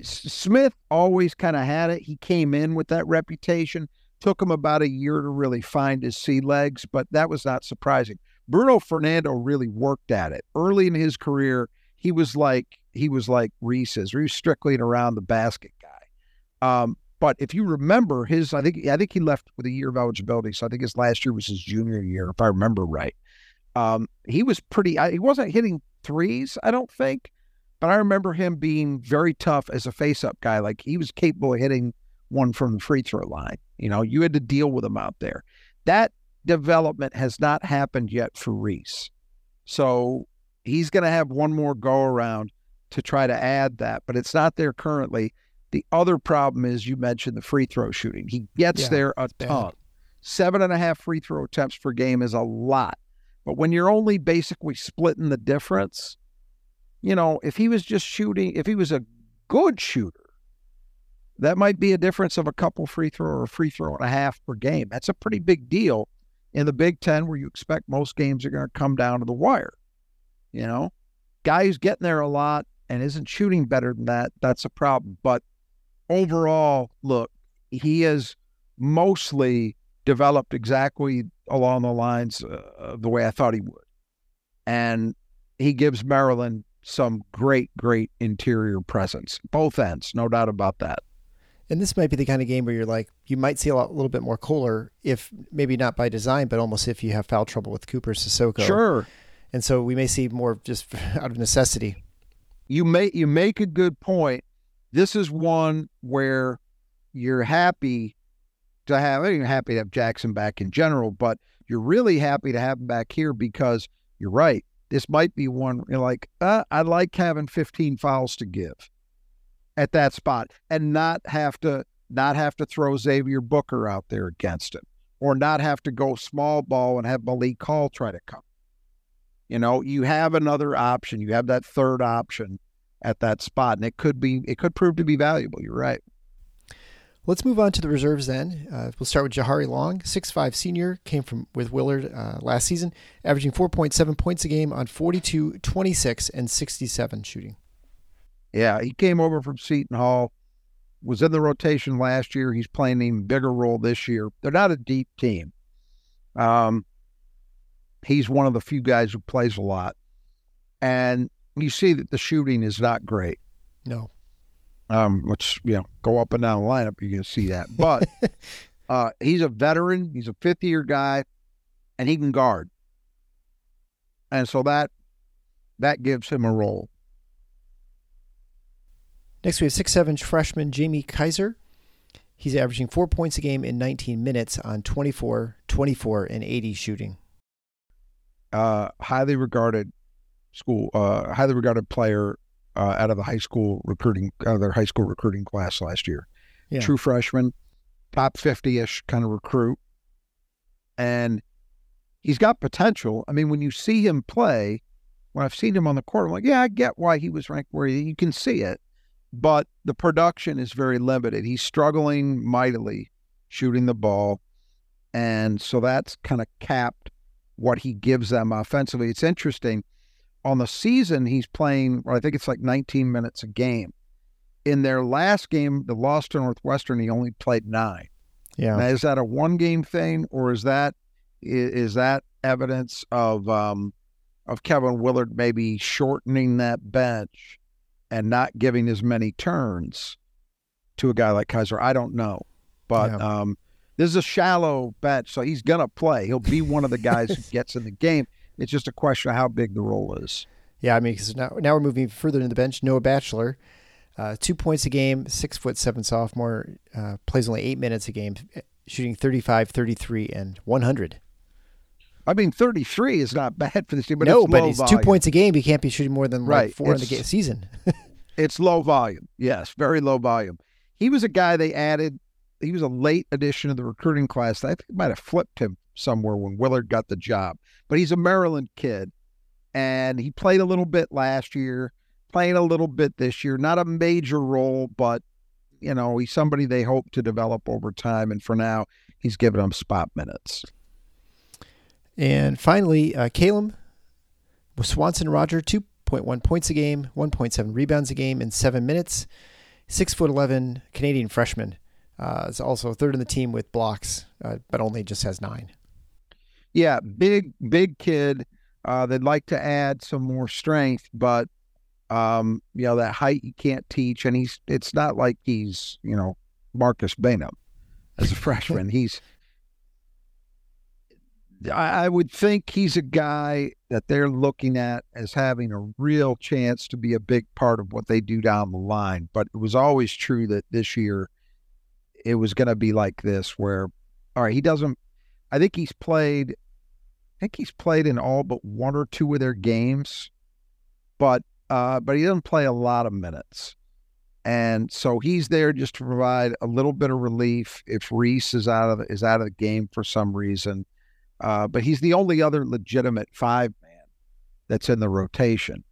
Smith always kind of had it. He came in with that reputation. Took him about a year to really find his sea legs, but that was not surprising. Bruno Fernando really worked at it early in his career. He was like he was like Reese's. He was strictly an around the basket guy. Um, but if you remember his, I think I think he left with a year of eligibility. So I think his last year was his junior year, if I remember right. Um, he was pretty. He wasn't hitting threes, I don't think, but I remember him being very tough as a face-up guy. Like he was capable of hitting one from the free throw line. You know, you had to deal with him out there. That development has not happened yet for Reese. So he's going to have one more go around to try to add that, but it's not there currently. The other problem is you mentioned the free throw shooting. He gets Yeah, there a bad. ton. Seven and a half free throw attempts per game is a lot. But when you're only basically splitting the difference, you know, if he was just shooting, if he was a good shooter, that might be a difference of a couple free throw or a free throw and a half per game. That's a pretty big deal in the Big Ten where you expect most games are going to come down to the wire. You know, guy who's getting there a lot and isn't shooting better than that, that's a problem. But overall, look, he has mostly developed exactly along the lines uh, of the way I thought he would. And he gives Maryland some great, great interior presence, both ends, no doubt about that. And this might be the kind of game where you're like, you might see a, lot, a little bit more Kohler, if maybe not by design, but almost if you have foul trouble with Cooper Sissoko. Sure. And so we may see more just (laughs) out of necessity. You make you make a good point. This is one where you're happy to have. I mean, you're happy to have Jaxon back in general, but you're really happy to have him back here because you're right. This might be one you're like, uh, I like having 15 fouls to give at that spot and not have to not have to throw Xavier Booker out there against him or not have to go small ball and have Malik Hall try to come. You know, you have another option. You have that third option at that spot, and it could be it could prove to be valuable. You're right. Let's move on to the reserves then. Uh, we'll start with Jahari Long, six-five senior, came from with Willard uh, last season, averaging 4.7 points a game on 42, 26, and 67 shooting. Yeah, he came over from Seton Hall, was in the rotation last year. He's playing an even bigger role this year. They're not a deep team. Um, he's one of the few guys who plays a lot, and you see that the shooting is not great. No. um, which you know go up and down the lineup, you can see that. But (laughs) uh, he's a veteran. He's a fifth year guy, and he can guard, and so that that gives him a role. Next, we have six-seven freshman Jamie Kaiser. He's averaging four points a game in 19 minutes on 24, 24, and 80 shooting. Uh, highly regarded school, uh, highly regarded player uh, out of the high school recruiting, out of their high school recruiting class last year. Yeah. True freshman, top fifty ish kind of recruit, and he's got potential. I mean, when you see him play, when I've seen him on the court, I'm like, yeah, I get why he was ranked where he, you can see it, but the production is very limited. He's struggling mightily shooting the ball, and so that's kind of capped what he gives them offensively. It's interesting. On the season, he's playing, well, I think it's like 19 minutes a game. in their last game, the loss to Northwestern, he only played nine. Yeah. Now, is that a one game thing, or is that is that evidence of um, of Kevin Willard maybe shortening that bench and not giving as many turns to a guy like Kaiser? I don't know, but Yeah. um, this is a shallow bench, so he's gonna play. He'll be one of the guys who gets in the game. It's just a question of how big the role is. Yeah, I mean, because now, now we're moving further into the bench. Noah Batchelor, uh, two points a game, six foot seven sophomore, uh, plays only eight minutes a game, shooting 35, 33, and 100. I mean, 33 is not bad for this team, but no, it's but he's two points a game. He can't be shooting more than Right, like four in the it's- ga- season. (laughs) It's low volume. Yes, very low volume. He was a guy they added. He was a late addition to the recruiting class. I think it might have flipped him somewhere when Willard got the job. But he's a Maryland kid, and he played a little bit last year, playing a little bit this year. Not a major role, but you know he's somebody they hope to develop over time. And for now, he's giving them spot minutes. and finally, uh, Caleb Swanson Roger, 2.1 points a game, 1.7 rebounds a game in seven minutes. Six foot 11 Canadian freshman. Uh, is also third in the team with blocks, uh, but only just has nine. Yeah, big big kid. Uh, they'd like to add some more strength, but um, you know that height you can't teach, and he's. It's not like he's you know Marcus Bainham as a (laughs) freshman. he's. I, I would think he's a guy that they're looking at as having a real chance to be a big part of what they do down the line. But it was always true that this year it was going to be like this, where all right, he doesn't. I think he's played I think he's played in all but one or two of their games, but uh, but he doesn't play a lot of minutes, and so he's there just to provide a little bit of relief if Reese is out of is out of the game for some reason. Uh, but he's the only other legitimate five man that's in the rotation.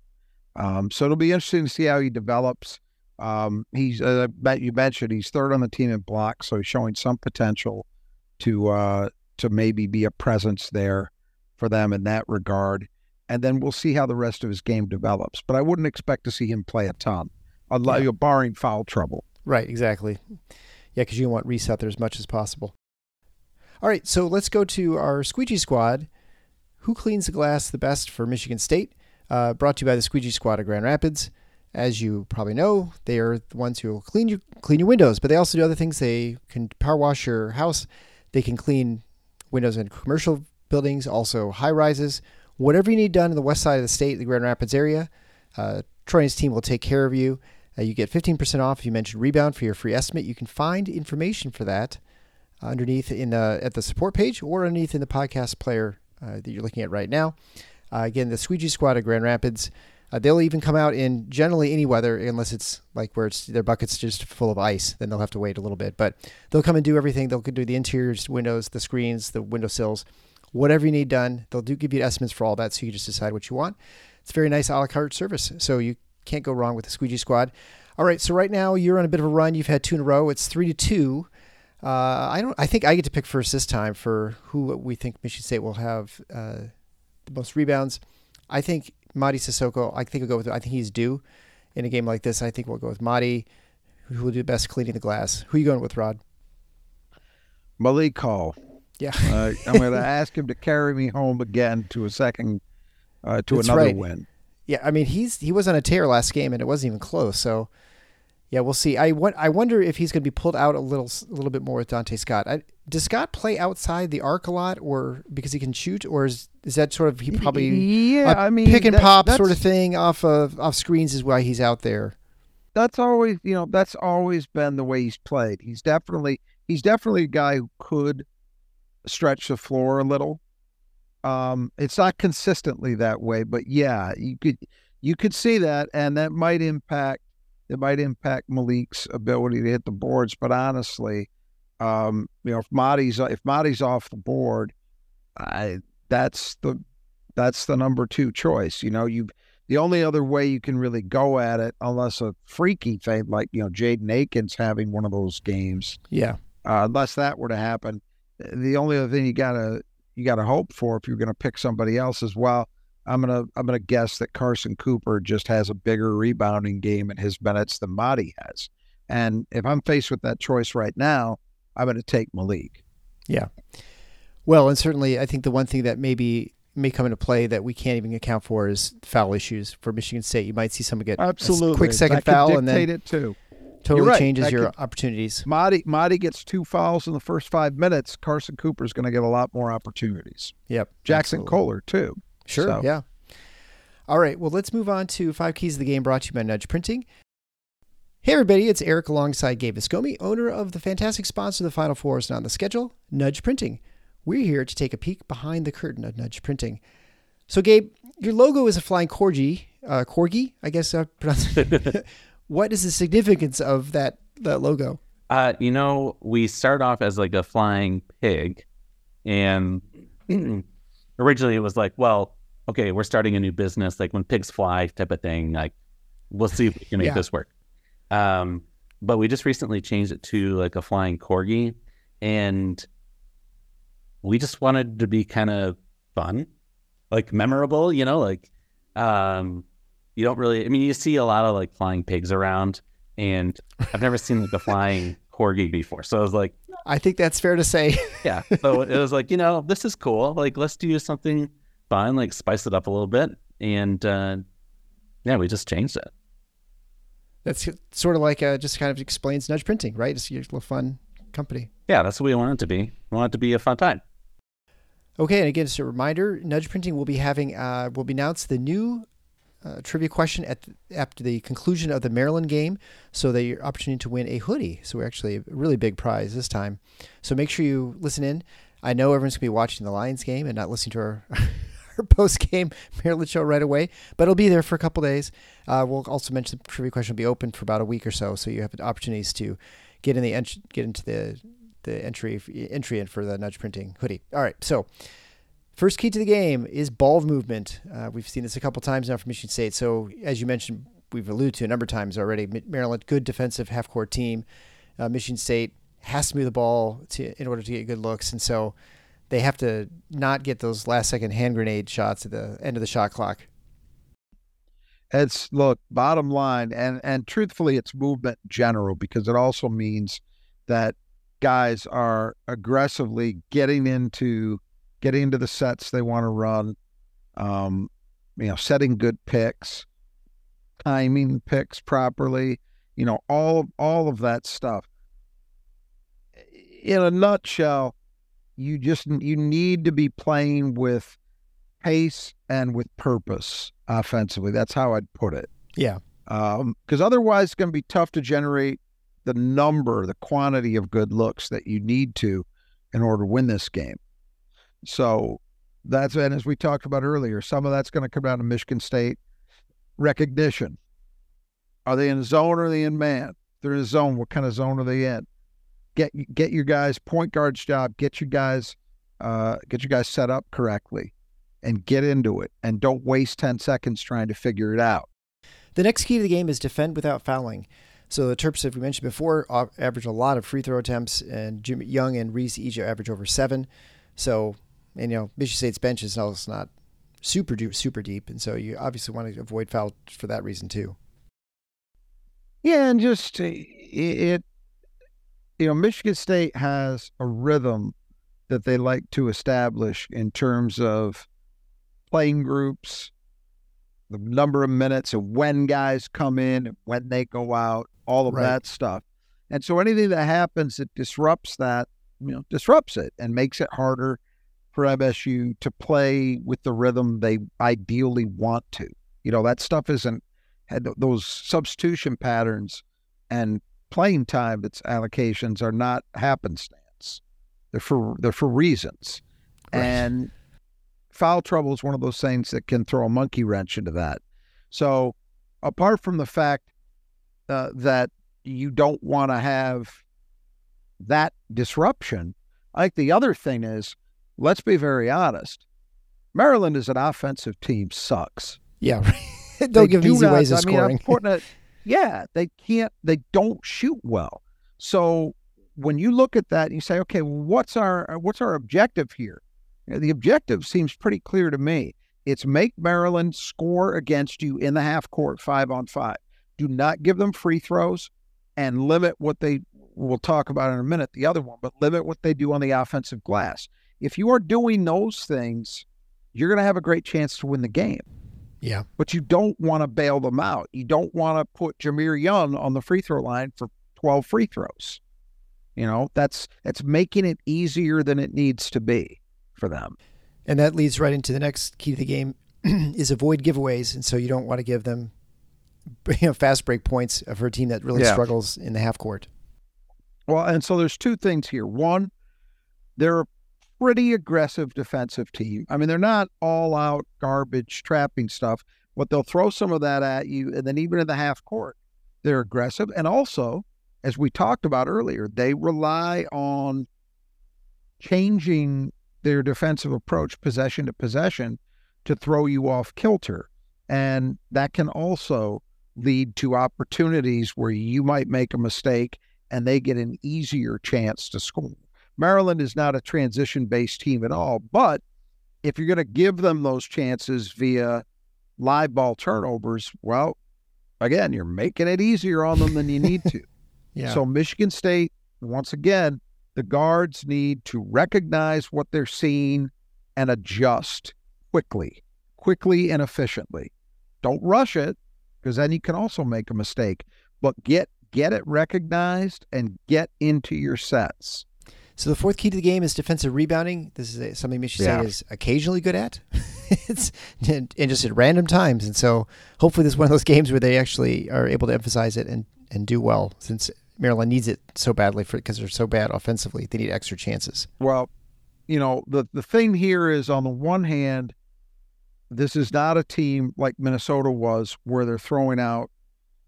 Um, so it'll be interesting to see how he develops. Um, he's uh, bet you mentioned he's third on the team in blocks, so he's showing some potential to uh, to maybe be a presence there for them in that regard. And then we'll see how the rest of his game develops. But I wouldn't expect to see him play a ton, unless, Yeah. barring foul trouble. Right, exactly. Yeah, because you want Reese out there as much as possible. All right, so let's go to our squeegee squad. Who cleans the glass the best for Michigan State? Uh, brought to you by the Squeegee Squad of Grand Rapids. As you probably know, they are the ones who will clean your clean your windows, but they also do other things. They can power wash your house. They can clean windows in commercial buildings, also high rises. Whatever you need done in the west side of the state, the Grand Rapids area, uh, Troy and his team will take care of you. Uh, you get 15% off if you mention rebound for your free estimate. You can find information for that underneath in the at the support page or underneath in the podcast player uh, that you're looking at right now. Uh, again, the Squeegee Squad of Grand Rapids. Uh, they'll even come out in generally any weather, unless it's like where it's their buckets just full of ice. Then they'll have to wait a little bit. But they'll come and do everything. They'll do the interiors, windows, the screens, the windowsills, whatever you need done. They'll do give you estimates for all that, so you just decide what you want. It's very nice a la carte service, so you can't go wrong with the Squeegee Squad. All right, so right now you're on a bit of a run. You've had two in a row. It's three to two. Uh, I don't. I think I get to pick first this time for who we think Michigan State will have uh, the most rebounds. I think Mady Sissoko. I think we'll go with. I think he's due in a game like this. I think we'll go with Mady, who will do best cleaning the glass. Who are you going with, Rod? Malik Hall. Yeah. Uh, I'm going (laughs) to ask him to carry me home again to a second, uh, to That's another right. win. Yeah, I mean he's he was on a tear last game and it wasn't even close. So yeah, we'll see. I I wonder if he's going to be pulled out a little a little bit more with Donta Scott. I, does Scott play outside the arc a lot, or because he can shoot, or is is that sort of he probably yeah, a I mean, pick and that- pop sort of thing off of off screens is why he's out there. that's always you know that's always been the way he's played. He's definitely he's definitely a guy who could stretch the floor a little. Um, it's not consistently that way, but yeah, you could you could see that, and that might impact it might impact Malik's ability to hit the boards. But honestly, um, you know, if Mady's if Mady's off the board, I that's the that's the number two choice. You know, you the only other way you can really go at it, unless a freaky thing like you know Jaden Akins having one of those games, Yeah, uh, unless that were to happen, the only other thing you gotta you gotta hope for if you're gonna pick somebody else is well, I'm gonna I'm gonna guess that Carson Cooper just has a bigger rebounding game in his minutes than Mady has. And if I'm faced with that choice right now, I'm gonna take Malik. Yeah. Well, and certainly I think the one thing that maybe may come into play that we can't even account for is foul issues for Michigan State. You might see someone get Absolutely. a quick second that foul and then it too. totally right. changes That your could- opportunities. Marty Marty gets two fouls in the first five minutes. Carson Cooper's going to get a lot more opportunities. Yep. Jaxon absolutely. Kohler too. Sure. So- Yeah. All right. Well, let's move on to five keys of the game brought to you by Nudge Printing. Hey, everybody. It's Eric alongside Gabe Viscomi, owner of the fantastic sponsor of the Final Four is not on the schedule, Nudge Printing. We're here to take a peek behind the curtain of Nudge Printing. So, Gabe, your logo is a flying corgi, uh, corgi, I guess. Uh, (laughs) pronounced- (laughs) what is the significance of that, that logo? Uh, you know, we start off as like a flying pig, and (clears throat) originally it was like, well, okay, we're starting a new business, like when pigs fly type of thing. Like, we'll see if we can make Yeah. this work. Um, but we just recently changed it to like a flying corgi, and we just wanted to be kind of fun, like memorable. You know, like um, you don't really. I mean, you see a lot of like flying pigs around, and I've never seen like a flying (laughs) corgi before. So I was like, I think that's fair to say. yeah. So it was like, you know, this is cool. Like, let's do something fun, like spice it up a little bit. And uh, yeah, we just changed it. That's sort of like uh, just kind of explains Nudge Printing, right? It's a little fun company. Yeah, that's what we want it to be. We want it to be a fun time. Okay, and again, just a reminder: Nudge Printing will be having uh, will be announced the new uh, trivia question at the, after the conclusion of the Maryland game, so that your opportunity to win a hoodie. So we're actually a really big prize this time. So make sure you listen in. I know everyone's gonna be watching the Lions game and not listening to our. (laughs) (laughs) Post game Maryland show right away, but it'll be there for a couple days. Uh, we'll also mention the trivia question will be open for about a week or so, so you have opportunities to get in the ent- get into the the entry entry in for the nudge printing hoodie. All right, so first key to the game is ball movement. Uh, we've seen this a couple times now from Michigan State. So as you mentioned, we've alluded to a number of times already. Maryland, good defensive half court team. Uh, Michigan State has to move the ball to in order to get good looks, and so they have to not get those last second hand grenade shots at the end of the shot clock. It's look, bottom line, and and truthfully, it's movement general because it also means that guys are aggressively getting into getting into the sets they want to run, um, you know, setting good picks, timing picks properly, you know, all all of that stuff. In a nutshell, you just you need to be playing with pace and with purpose offensively. That's how I'd put it. Yeah, um, Because otherwise, it's going to be tough to generate the number, the quantity of good looks that you need to in order to win this game. So that's, and as we talked about earlier, some of that's going to come down to Michigan State recognition. Are they in zone or are they in man? If they're in zone. What kind of zone are they in? Get get your guys point guard's job. Get your guys uh, get your guys set up correctly, and get into it. And don't waste ten seconds trying to figure it out. The next key to the game is defend without fouling. So the Terps, as we mentioned before, average a lot of free throw attempts, and Jahmir Young and Reese each average over seven. So, and you know, Michigan State's bench is also not super deep, super deep, and so you obviously want to avoid foul for that reason too. Yeah, and just it, it, you know, Michigan State has a rhythm that they like to establish in terms of playing groups, the number of minutes, and when guys come in, and when they go out, all of Right. that stuff. And so anything that happens that disrupts that, you know, disrupts it and makes it harder for MSU to play with the rhythm they ideally want to. You know, that stuff isn't had those substitution patterns and playing time that's allocations are not happenstance. They're for they're for reasons. Right. And foul trouble is one of those things that can throw a monkey wrench into that. So apart from the fact uh, that you don't want to have that disruption, I think the other thing is, let's be very honest. Maryland is an offensive team sucks. Yeah, (laughs) They they'll give do easy not- ways of I mean, I'm scoring. putting it, (laughs) yeah, they can't. They don't shoot well. So when you look at that, you say, okay, what's our uh, what's our objective here? You know, the objective seems pretty clear to me. It's make Maryland score against you in the half court five on five. Do not give them free throws and limit what they we'll talk about in a minute, the other one, but limit what they do on the offensive glass. If you are doing those things, you're going to have a great chance to win the game. Yeah. But you don't want to bail them out. You don't want to put Jahmir Young on the free throw line for 12 free throws. You know, that's that's making it easier than it needs to be for them. And that leads right into the next key to the game (clears throat) is avoid giveaways. And so you don't want to give them (laughs) you know, fast break points for a team that really Yeah. struggles in the half court. Well, and so there's two things here. One, they're a pretty aggressive defensive team. I mean, they're not all out garbage trapping stuff, but they'll throw some of that at you. And then even in the half court, they're aggressive. And also, as we talked about earlier, they rely on changing their defensive approach possession to possession to throw you off kilter. And that can also lead to opportunities where you might make a mistake and they get an easier chance to score. Maryland is not a transition based team at all, but if you're going to give them those chances via live ball turnovers, well, again, you're making it easier on them than you need to. (laughs) Yeah. So Michigan State, once again, the guards need to recognize what they're seeing and adjust quickly, quickly and efficiently. Don't rush it because then you can also make a mistake. But get get it recognized and get into your sets. So the fourth key to the game is defensive rebounding. This is a, something Michigan Yeah. State is occasionally good at. (laughs) it's and, and just at random times. And so hopefully this is one of those games where they actually are able to emphasize it and, and do well since Maryland needs it so badly for because they're so bad offensively. They need extra chances. Well, you know, the the thing here is on the one hand, this is not a team like Minnesota was where they're throwing out,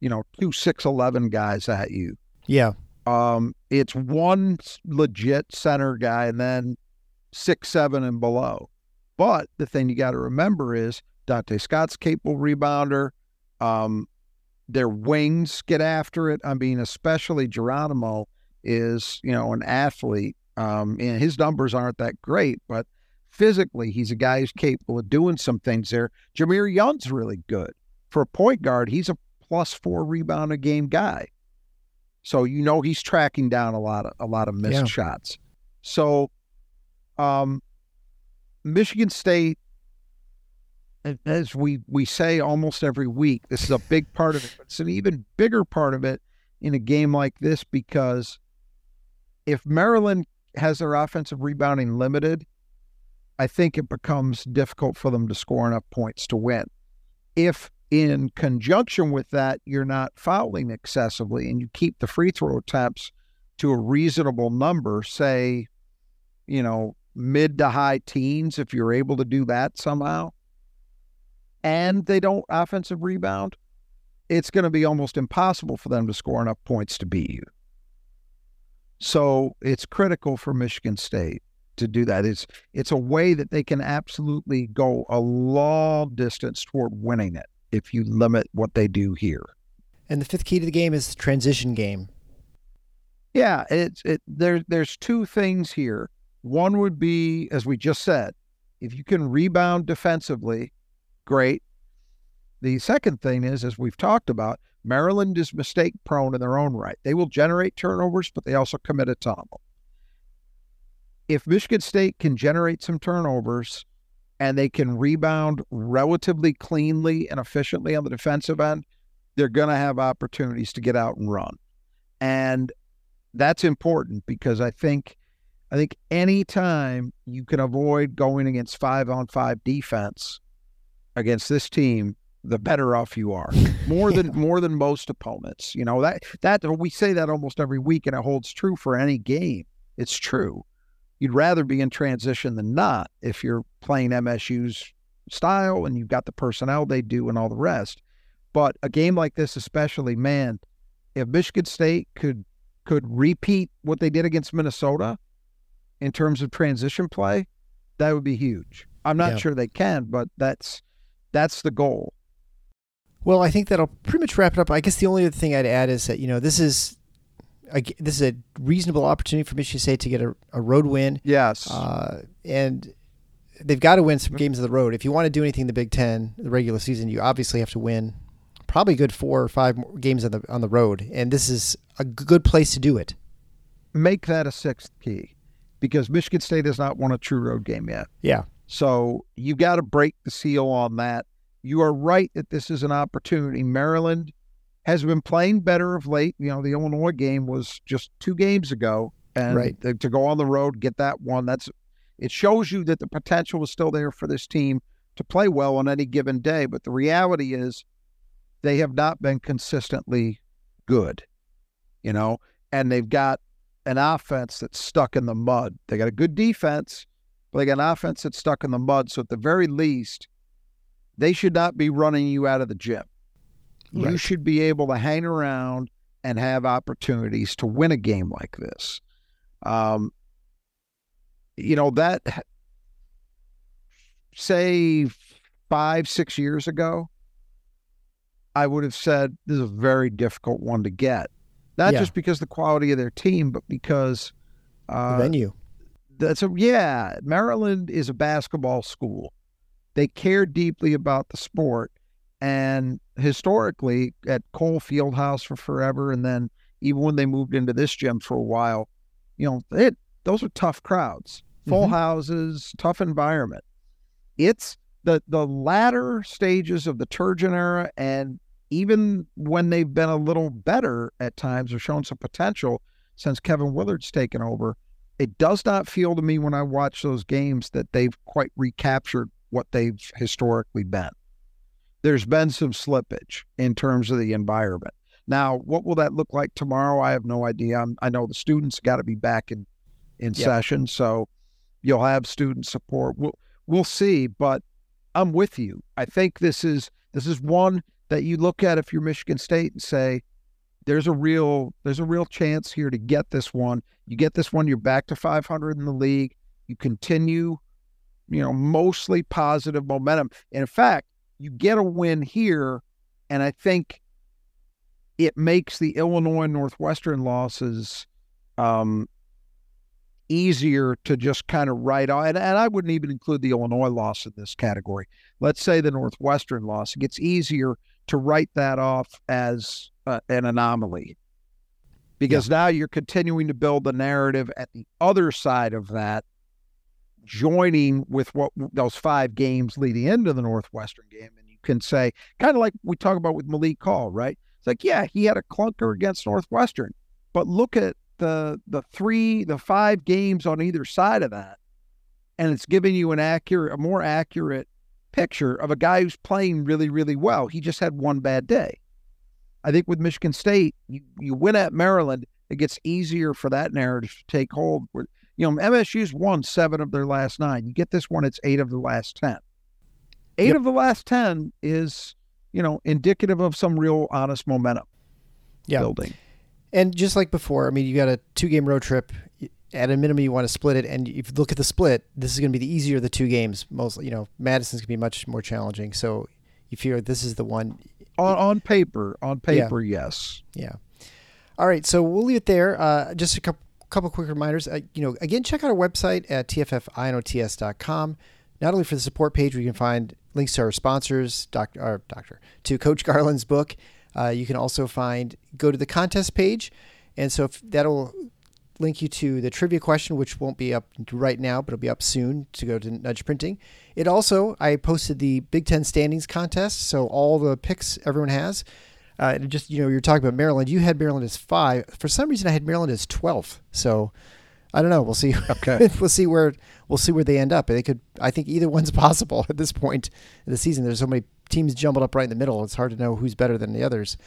you know, two six eleven guys at you. Yeah. Um, it's one legit center guy and then six, seven, and below. But the thing you got to remember is Donta Scott's capable rebounder. Um, their wings get after it. I mean, especially Geronimo is, you know, an athlete. Um, and his numbers aren't that great, but physically, he's a guy who's capable of doing some things there. Jahmir Young's really good for a point guard. He's a plus four rebound a game guy. So you know he's tracking down a lot of a lot of missed Yeah. shots. So um Michigan State as we we say almost every week, this is a big part of it, but it's an even bigger part of it in a game like this because if Maryland has their offensive rebounding limited, I think it becomes difficult for them to score enough points to win. If in conjunction with that, you're not fouling excessively and you keep the free throw attempts to a reasonable number, say, you know, mid to high teens, if you're able to do that somehow, and they don't offensive rebound, it's going to be almost impossible for them to score enough points to beat you. So it's critical for Michigan State to do that. It's it's a way that they can absolutely go a long distance toward winning it if you limit what they do here. And the fifth key to the game is the transition game. Yeah, it's it there there's two things here. One would be, as we just said, if you can rebound defensively, great. The second thing is, as we've talked about, Maryland is mistake prone in their own right. They will generate turnovers, but they also commit a ton of them. If Michigan State can generate some turnovers and they can rebound relatively cleanly and efficiently on the defensive end, they're going to have opportunities to get out and run. And that's important because I think I think anytime you can avoid going against five on five defense against this team, the better off you are. (laughs) More than more than most opponents. You know, that that we say that almost every week and it holds true for any game. It's true. You'd rather be in transition than not if you're playing MSU's style and you've got the personnel they do and all the rest. But a game like this, especially, man, if Michigan State could could repeat what they did against Minnesota in terms of transition play, that would be huge. I'm not Yeah. sure they can, but that's that's the goal. Well, I think that'll pretty much wrap it up. I guess the only other thing I'd add is that you know this is a, this is a reasonable opportunity for Michigan State to get a, a road win, Yes. uh, and they've got to win some games of the road. If you want to do anything in the Big Ten, the regular season, you obviously have to win probably a good four or five more games on the on the road, and this is a good place to do it. Make that a sixth key, because Michigan State has not won a true road game yet. Yeah, So you've got to break the seal on that. You are right that this is an opportunity. Maryland has been playing better of late. You know, the Illinois game was just two games ago, and Right. to, to go on the road, get that one, that's it shows you that the potential is still there for this team to play well on any given day. But the reality is, they have not been consistently good, you know, and they've got an offense that's stuck in the mud. They got a good defense, but they got an offense that's stuck in the mud. So at the very least, they should not be running you out of the gym. You should be able to hang around and have opportunities to win a game like this. Um, you know, that, say, five, six years ago, I would have said this is a very difficult one to get. Not Yeah. just because the quality of their team, but because the uh, venue. that's a yeah. Maryland is a basketball school. They care deeply about the sport, and historically at Cole Fieldhouse for forever, and then even when they moved into this gym for a while, you know, it those are tough crowds, full Mhm. houses, tough environment. It's the the latter stages of the Turgeon era, and even when they've been a little better at times or shown some potential since Kevin Willard's taken over, it does not feel to me when I watch those games that they've quite recaptured what they've historically been. There's been some slippage in terms of the environment. Now, what will that look like tomorrow? I have no idea. I'm, I know the students got to be back in in Yeah. session, so you'll have student support. We'll we'll see, but I'm with you. I think this is this is one that you look at if you're Michigan State and say there's a real there's a real chance here to get this one. You get this one, you're back to 500 in the league. You continue, you know, mostly positive momentum. And in fact, you get a win here, and I think it makes the Illinois Northwestern losses um, easier to just kind of write off. And, and I wouldn't even include the Illinois loss in this category. Let's say the Northwestern loss. It gets easier to write that off as uh, an anomaly because now you're continuing to build the narrative at the other side of that, joining with what those five games leading into the Northwestern game. And you can say, kind of like we talk about with Malik Hall, right? It's like, yeah, he had a clunker against Northwestern, but look at the the three, the five games on either side of that, and it's giving you an accurate, a more accurate picture of a guy who's playing really, really well. He just had one bad day. I think with Michigan State, you, you win at Maryland, it gets easier for that narrative to take hold. Where- You know, MSU's won seven of their last nine. You get this one, it's eight of the last 10. Eight Yep. of the last 10 is, you know, indicative of some real honest momentum Yeah. building. And just like before, I mean, you got a two game road trip. At a minimum, you want to split it. And if you look at the split, this is going to be the easier of the two games. Mostly, you know, Madison's going to be much more challenging. So you feel this is the one. On, on paper, on paper, yes. Yeah. All right. So we'll leave it there. Uh, just a couple, couple quick reminders. Uh, you know, again, check out our website at tffinots.com. Not only for the support page, where you can find links to our sponsors, Doctor, or Doctor, to Coach Garland's book. Uh, you can also find go to the contest page, and so that'll link you to the trivia question, which won't be up right now, but it'll be up soon to go to Nudge Printing. It also I posted the Big Ten standings contest, so all the picks everyone has. Uh, and just you know, you're talking about Maryland. You had Maryland as five. For some reason, I had Maryland as twelfth. So I don't know. We'll see. Okay. (laughs) we'll see where we'll see where they end up. They could. I think either one's (laughs) possible at this point in the season. There's so many teams jumbled up right in the middle. It's hard to know who's better than the others.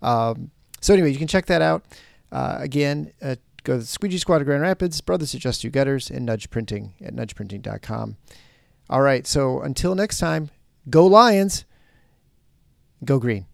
Um, so anyway, you can check that out. Uh, again, uh, go to the Squeegee Squad of Grand Rapids, Brothers That Just Do Gutters, and Nudge Printing at nudgeprinting.com. All right. So until next time, go Lions. Go green.